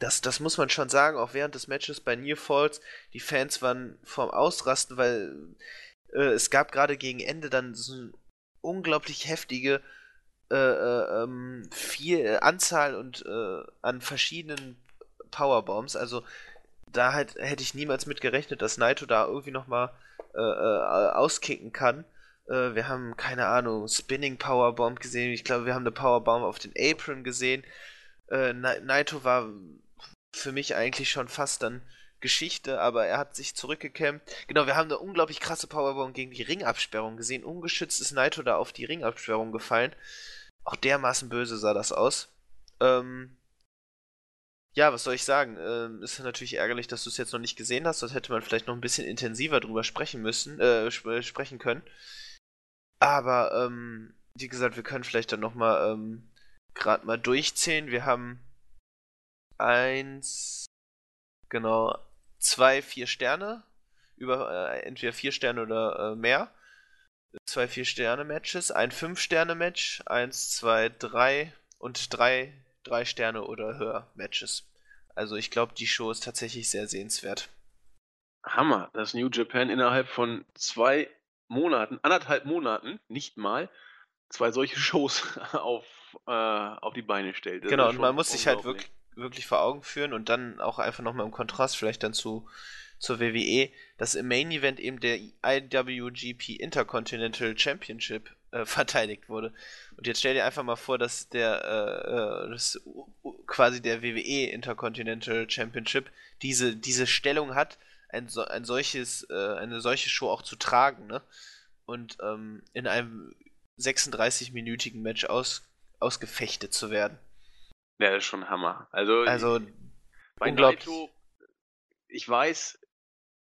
das, das muss man schon sagen, auch während des Matches bei Near Falls, die Fans waren vorm Ausrasten, weil äh, es gab gerade gegen Ende dann so eine unglaublich heftige äh, äh, ähm, viel äh, Anzahl und äh, an verschiedenen Powerbombs. Also da halt, hätte ich niemals mit gerechnet, dass Naito da irgendwie nochmal äh, auskicken kann. Äh, wir haben, keine Ahnung, Spinning Powerbomb gesehen. Ich glaube, wir haben eine Powerbomb auf den Apron gesehen. Äh, Naito war für mich eigentlich schon fast dann Geschichte, aber er hat sich zurückgekämpft. Genau, wir haben eine unglaublich krasse Powerbomb gegen die Ringabsperrung gesehen. Ungeschützt ist Naito da auf die Ringabsperrung gefallen. Auch dermaßen böse sah das aus. Ähm, ja, was soll ich sagen? Ähm, ist natürlich ärgerlich, dass du es jetzt noch nicht gesehen hast. Dort hätte man vielleicht noch ein bisschen intensiver drüber sprechen müssen, äh, sp sprechen können. Aber, ähm, wie gesagt, wir können vielleicht dann nochmal ähm, gerade mal durchzählen. Wir haben eins, genau, zwei, vier Sterne. Über äh, entweder vier Sterne oder äh, mehr. Zwei Vier-Sterne-Matches, ein Fünf-Sterne-Match, eins, zwei, drei und drei drei Sterne oder höher Matches. Also ich glaube, die Show ist tatsächlich sehr sehenswert. Hammer, dass New Japan innerhalb von zwei Monaten, anderthalb Monaten, nicht mal, zwei solche [LAUGHS] Shows auf, äh, auf die Beine stellt. Das genau, und man muss sich halt wirklich, wirklich vor Augen führen und dann auch einfach nochmal im Kontrast vielleicht dann zu, zur WWE, dass im Main Event eben der IWGP Intercontinental Championship äh, [LAUGHS] verteidigt wurde. Und jetzt stell dir einfach mal vor, dass der äh, äh das, quasi der WWE Intercontinental Championship diese, diese Stellung hat, ein, ein solches, äh, eine solche Show auch zu tragen, ne? Und ähm, in einem 36-minütigen Match aus, ausgefechtet zu werden. Ja, das ist schon Hammer. Also, also bei Naito, ich weiß,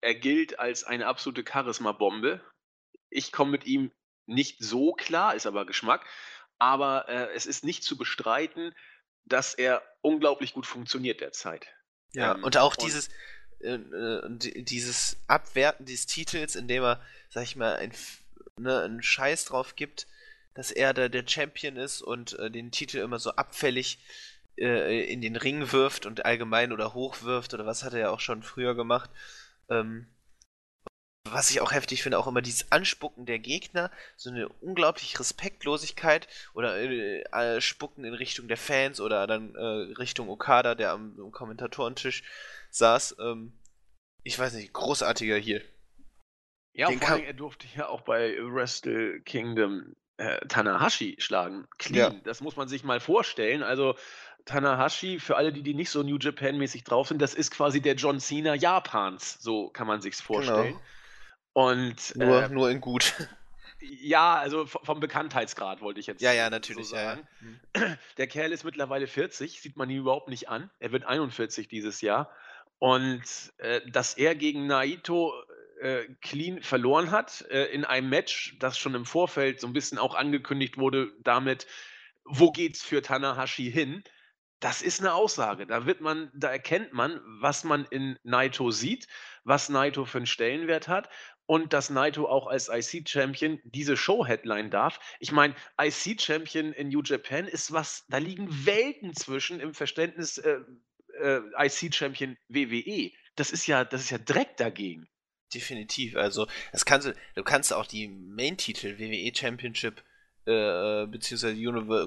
er gilt als eine absolute Charisma-Bombe. Ich komme mit ihm nicht so klar, ist aber Geschmack. Aber äh, es ist nicht zu bestreiten, dass er unglaublich gut funktioniert derzeit. Ja, ähm, und auch und dieses, äh, äh dieses Abwerten des Titels, indem er, sag ich mal, ein, ne, einen Scheiß drauf gibt, dass er der, der Champion ist und äh, den Titel immer so abfällig äh, in den Ring wirft und allgemein oder hochwirft oder was hat er ja auch schon früher gemacht. Ähm, was ich auch heftig finde, auch immer dieses Anspucken der Gegner, so eine unglaubliche Respektlosigkeit oder äh, äh, Spucken in Richtung der Fans oder dann äh, Richtung Okada, der am, am Kommentatorentisch saß. Ähm, ich weiß nicht, großartiger hier. Ja, Den vor allem, er durfte ja auch bei Wrestle Kingdom äh, Tanahashi schlagen. Clean, ja. das muss man sich mal vorstellen. Also Tanahashi, für alle, die, die nicht so New Japan-mäßig drauf sind, das ist quasi der John Cena Japans, so kann man sich's vorstellen. Genau. Und, nur, äh, nur in gut. Ja, also vom Bekanntheitsgrad wollte ich jetzt ja, ja, natürlich, so sagen. Ja, ja. Der Kerl ist mittlerweile 40, sieht man ihn überhaupt nicht an. Er wird 41 dieses Jahr. Und äh, dass er gegen Naito äh, clean verloren hat äh, in einem Match, das schon im Vorfeld so ein bisschen auch angekündigt wurde, damit, wo geht's für Tanahashi hin? Das ist eine Aussage. Da wird man, da erkennt man, was man in Naito sieht, was Naito für einen Stellenwert hat und dass Naito auch als IC-Champion diese Show-Headline darf. Ich meine, IC-Champion in New Japan ist was, da liegen Welten zwischen im Verständnis äh, äh, IC-Champion WWE. Das ist ja, das ist ja Dreck dagegen. Definitiv. Also, das kannst du, du kannst auch die Main-Titel WWE Championship äh, beziehungsweise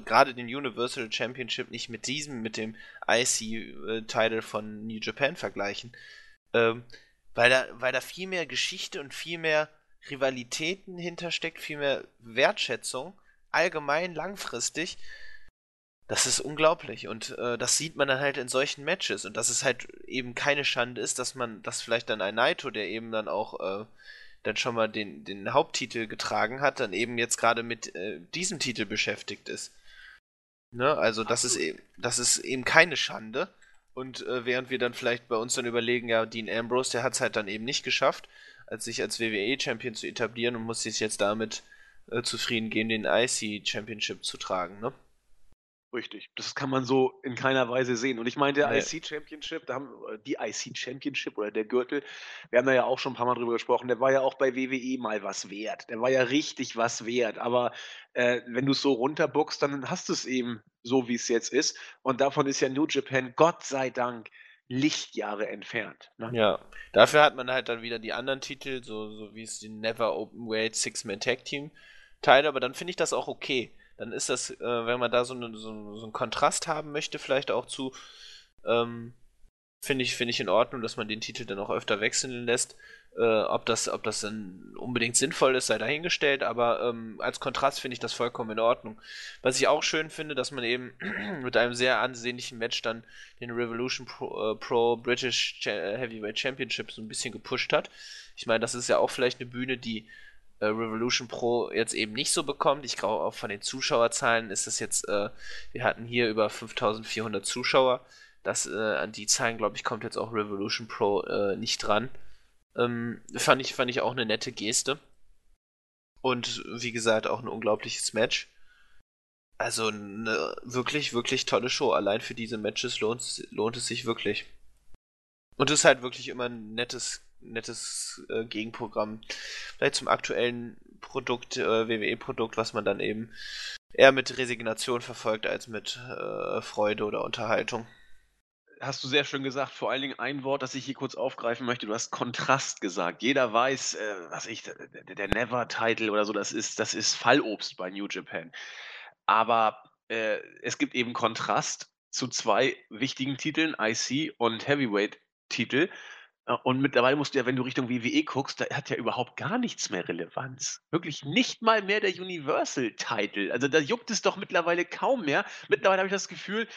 gerade den Universal Championship nicht mit diesem, mit dem IC-Title äh, von New Japan vergleichen. Ähm, weil, da, weil da viel mehr Geschichte und viel mehr Rivalitäten hintersteckt, viel mehr Wertschätzung, allgemein langfristig. Das ist unglaublich und äh, das sieht man dann halt in solchen Matches und dass es halt eben keine Schande ist, dass man, dass vielleicht dann ein Naito, der eben dann auch äh, dann schon mal den, den Haupttitel getragen hat, dann eben jetzt gerade mit äh, diesem Titel beschäftigt ist. Ne? Also das ist eben, das ist eben keine Schande. Und äh, während wir dann vielleicht bei uns dann überlegen, ja, Dean Ambrose, der hat es halt dann eben nicht geschafft, als sich als WWE-Champion zu etablieren und muss sich jetzt damit äh, zufrieden geben, den IC Championship zu tragen, ne? Richtig. Das kann man so in keiner Weise sehen. Und ich meine, der. IC Championship, da haben äh, die IC Championship oder der Gürtel, wir haben da ja auch schon ein paar Mal drüber gesprochen, der war ja auch bei WWE mal was wert. Der war ja richtig was wert. Aber äh, wenn du es so runterbuckst, dann hast du es eben so, wie es jetzt ist. Und davon ist ja New Japan, Gott sei Dank, Lichtjahre entfernt. Ne? Ja, dafür hat man halt dann wieder die anderen Titel, so, so wie es die Never Open Weight Six-Man Tag Team Teile, aber dann finde ich das auch okay dann ist das, äh, wenn man da so, eine, so, so, einen Kontrast haben möchte, vielleicht auch zu, ähm, finde ich, finde ich in Ordnung, dass man den Titel dann auch öfter wechseln lässt. Äh, ob, das, ob das dann unbedingt sinnvoll ist, sei dahingestellt, aber ähm, als Kontrast finde ich das vollkommen in Ordnung. Was ich auch schön finde, dass man eben [CLEARS THROAT] mit einem sehr ansehnlichen Match dann den Revolution Pro, äh, Pro British Heavyweight Championship so ein bisschen gepusht hat. Ich meine, das ist ja auch vielleicht eine Bühne, die äh, Revolution Pro jetzt eben nicht so bekommt. Ich glaube auch von den Zuschauerzahlen ist es jetzt, äh, wir hatten hier über 5400 Zuschauer. Das, äh, an die Zahlen, glaube ich, kommt jetzt auch Revolution Pro äh, nicht dran. Ähm, fand, ich, fand ich auch eine nette Geste. Und wie gesagt, auch ein unglaubliches Match. Also eine wirklich, wirklich tolle Show. Allein für diese Matches lohnt, lohnt es sich wirklich. Und es ist halt wirklich immer ein nettes nettes äh, Gegenprogramm. Vielleicht zum aktuellen Produkt, äh, WWE-Produkt, was man dann eben eher mit Resignation verfolgt als mit äh, Freude oder Unterhaltung. Hast du sehr schön gesagt. Vor allen Dingen ein Wort, das ich hier kurz aufgreifen möchte. Du hast Kontrast gesagt. Jeder weiß, äh, was ich, der, Never-Title oder so, das ist, das ist Fallobst bei New Japan. Aber äh, es gibt eben Kontrast zu zwei wichtigen Titeln, IC und Heavyweight-Titel. Äh, und mittlerweile musst du ja, wenn du Richtung WWE guckst, da hat ja überhaupt gar nichts mehr Relevanz. Wirklich nicht mal mehr der Universal-Title. Also da juckt es doch mittlerweile kaum mehr. Mittlerweile habe ich das Gefühl,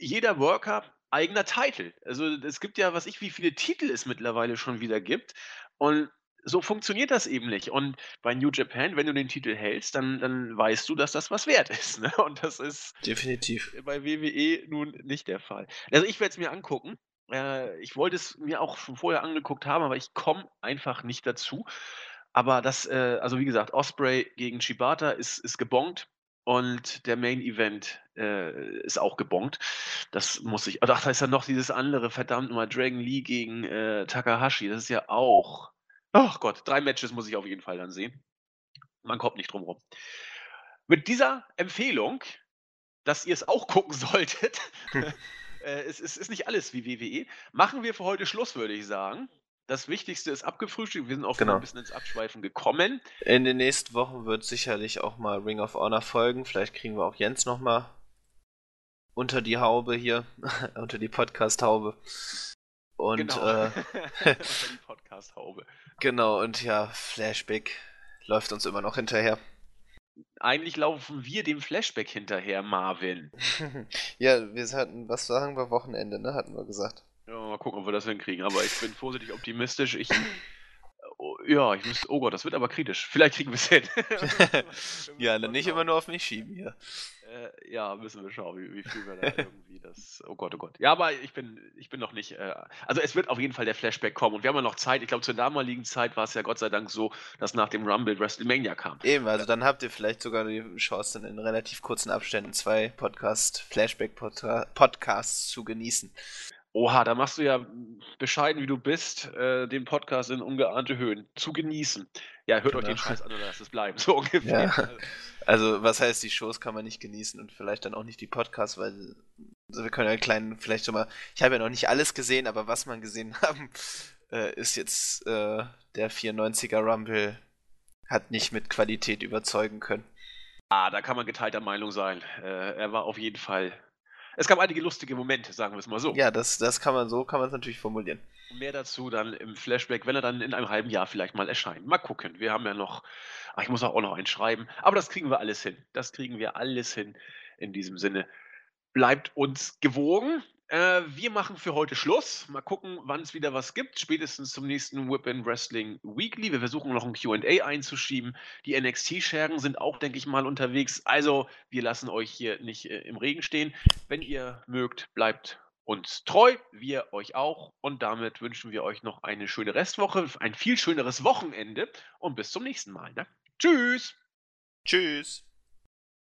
jeder Worker eigener Titel. Also es gibt ja, was ich, wie viele Titel es mittlerweile schon wieder gibt. Und so funktioniert das eben nicht. Und bei New Japan, wenn du den Titel hältst, dann, dann weißt du, dass das was wert ist. Ne? Und das ist definitiv bei WWE nun nicht der Fall. Also ich werde es mir angucken. Äh, ich wollte es mir auch schon vorher angeguckt haben, aber ich komme einfach nicht dazu. Aber das, äh, also wie gesagt, Osprey gegen Shibata ist, ist gebongt und der Main Event äh, ist auch gebongt. Das muss ich. Ach, da ist ja noch dieses andere, verdammt mal, Dragon Lee gegen äh, Takahashi. Das ist ja auch. Ach Gott, drei Matches muss ich auf jeden Fall dann sehen. Man kommt nicht drum rum. Mit dieser Empfehlung, dass ihr es auch [LAUGHS] gucken solltet, Äh, es, es ist nicht alles wie WWE. Machen wir für heute Schluss, würde ich sagen. Das Wichtigste ist abgefrühstückt. Wir sind auch genau. ein bisschen ins Abschweifen gekommen. In den nächsten Wochen wird sicherlich auch mal Ring of Honor folgen. Vielleicht kriegen wir auch Jens nochmal unter die Haube hier, [LAUGHS] unter die Podcast-Haube. Und genau. äh, [LAUGHS] unter die [LAUGHS] Podcast-Haube. Genau, und ja, Flashback läuft uns immer noch hinterher eigentlich laufen wir dem Flashback hinterher, Marvin. [LAUGHS] ja, wir hatten, was sagen wir, Wochenende, ne? Hatten wir gesagt. Ja, mal gucken, ob wir das hinkriegen. Aber ich bin vorsichtig optimistisch. Ich, oh, ja, ich muss, oh Gott, das wird aber kritisch. Vielleicht kriegen wir es hin. [LAUGHS] [LAUGHS] ja, dann nicht immer nur auf mich schieben hier. Äh, ja, müssen wir schauen, wie, wie viel wir da irgendwie das. Oh Gott, oh Gott. Ja, aber ich bin, ich bin noch nicht. Äh, also es wird auf jeden Fall der Flashback kommen und wir haben ja noch Zeit. Ich glaube, zur damaligen Zeit war es ja Gott sei Dank so, dass nach dem Rumble WrestleMania kam. Eben, also dann habt ihr vielleicht sogar die Chance, dann in relativ kurzen Abständen zwei Podcast, Flashback-Podcasts zu genießen. Oha, da machst du ja bescheiden, wie du bist, äh, den Podcast in ungeahnte Höhen zu genießen. Ja, hört genau. euch den Scheiß an oder lasst es bleiben, [LAUGHS] so ungefähr. Ja. Also, was heißt, die Shows kann man nicht genießen und vielleicht dann auch nicht die Podcasts, weil also wir können ja kleinen, vielleicht schon mal, ich habe ja noch nicht alles gesehen, aber was man gesehen [LAUGHS] haben, äh, ist jetzt äh, der 94er Rumble hat nicht mit Qualität überzeugen können. Ah, da kann man geteilter Meinung sein. Äh, er war auf jeden Fall es gab einige lustige Momente, sagen wir es mal so. Ja, das, das kann man so, kann man es natürlich formulieren. Mehr dazu dann im Flashback, wenn er dann in einem halben Jahr vielleicht mal erscheint. Mal gucken. Wir haben ja noch, ach, ich muss auch noch einen schreiben, aber das kriegen wir alles hin. Das kriegen wir alles hin. In diesem Sinne, bleibt uns gewogen. Äh, wir machen für heute Schluss. Mal gucken, wann es wieder was gibt. Spätestens zum nächsten Whip in Wrestling Weekly. Wir versuchen noch ein QA einzuschieben. Die NXT-Schergen sind auch, denke ich mal, unterwegs. Also, wir lassen euch hier nicht äh, im Regen stehen. Wenn ihr mögt, bleibt uns treu. Wir euch auch. Und damit wünschen wir euch noch eine schöne Restwoche, ein viel schöneres Wochenende und bis zum nächsten Mal. Ne? Tschüss. Tschüss.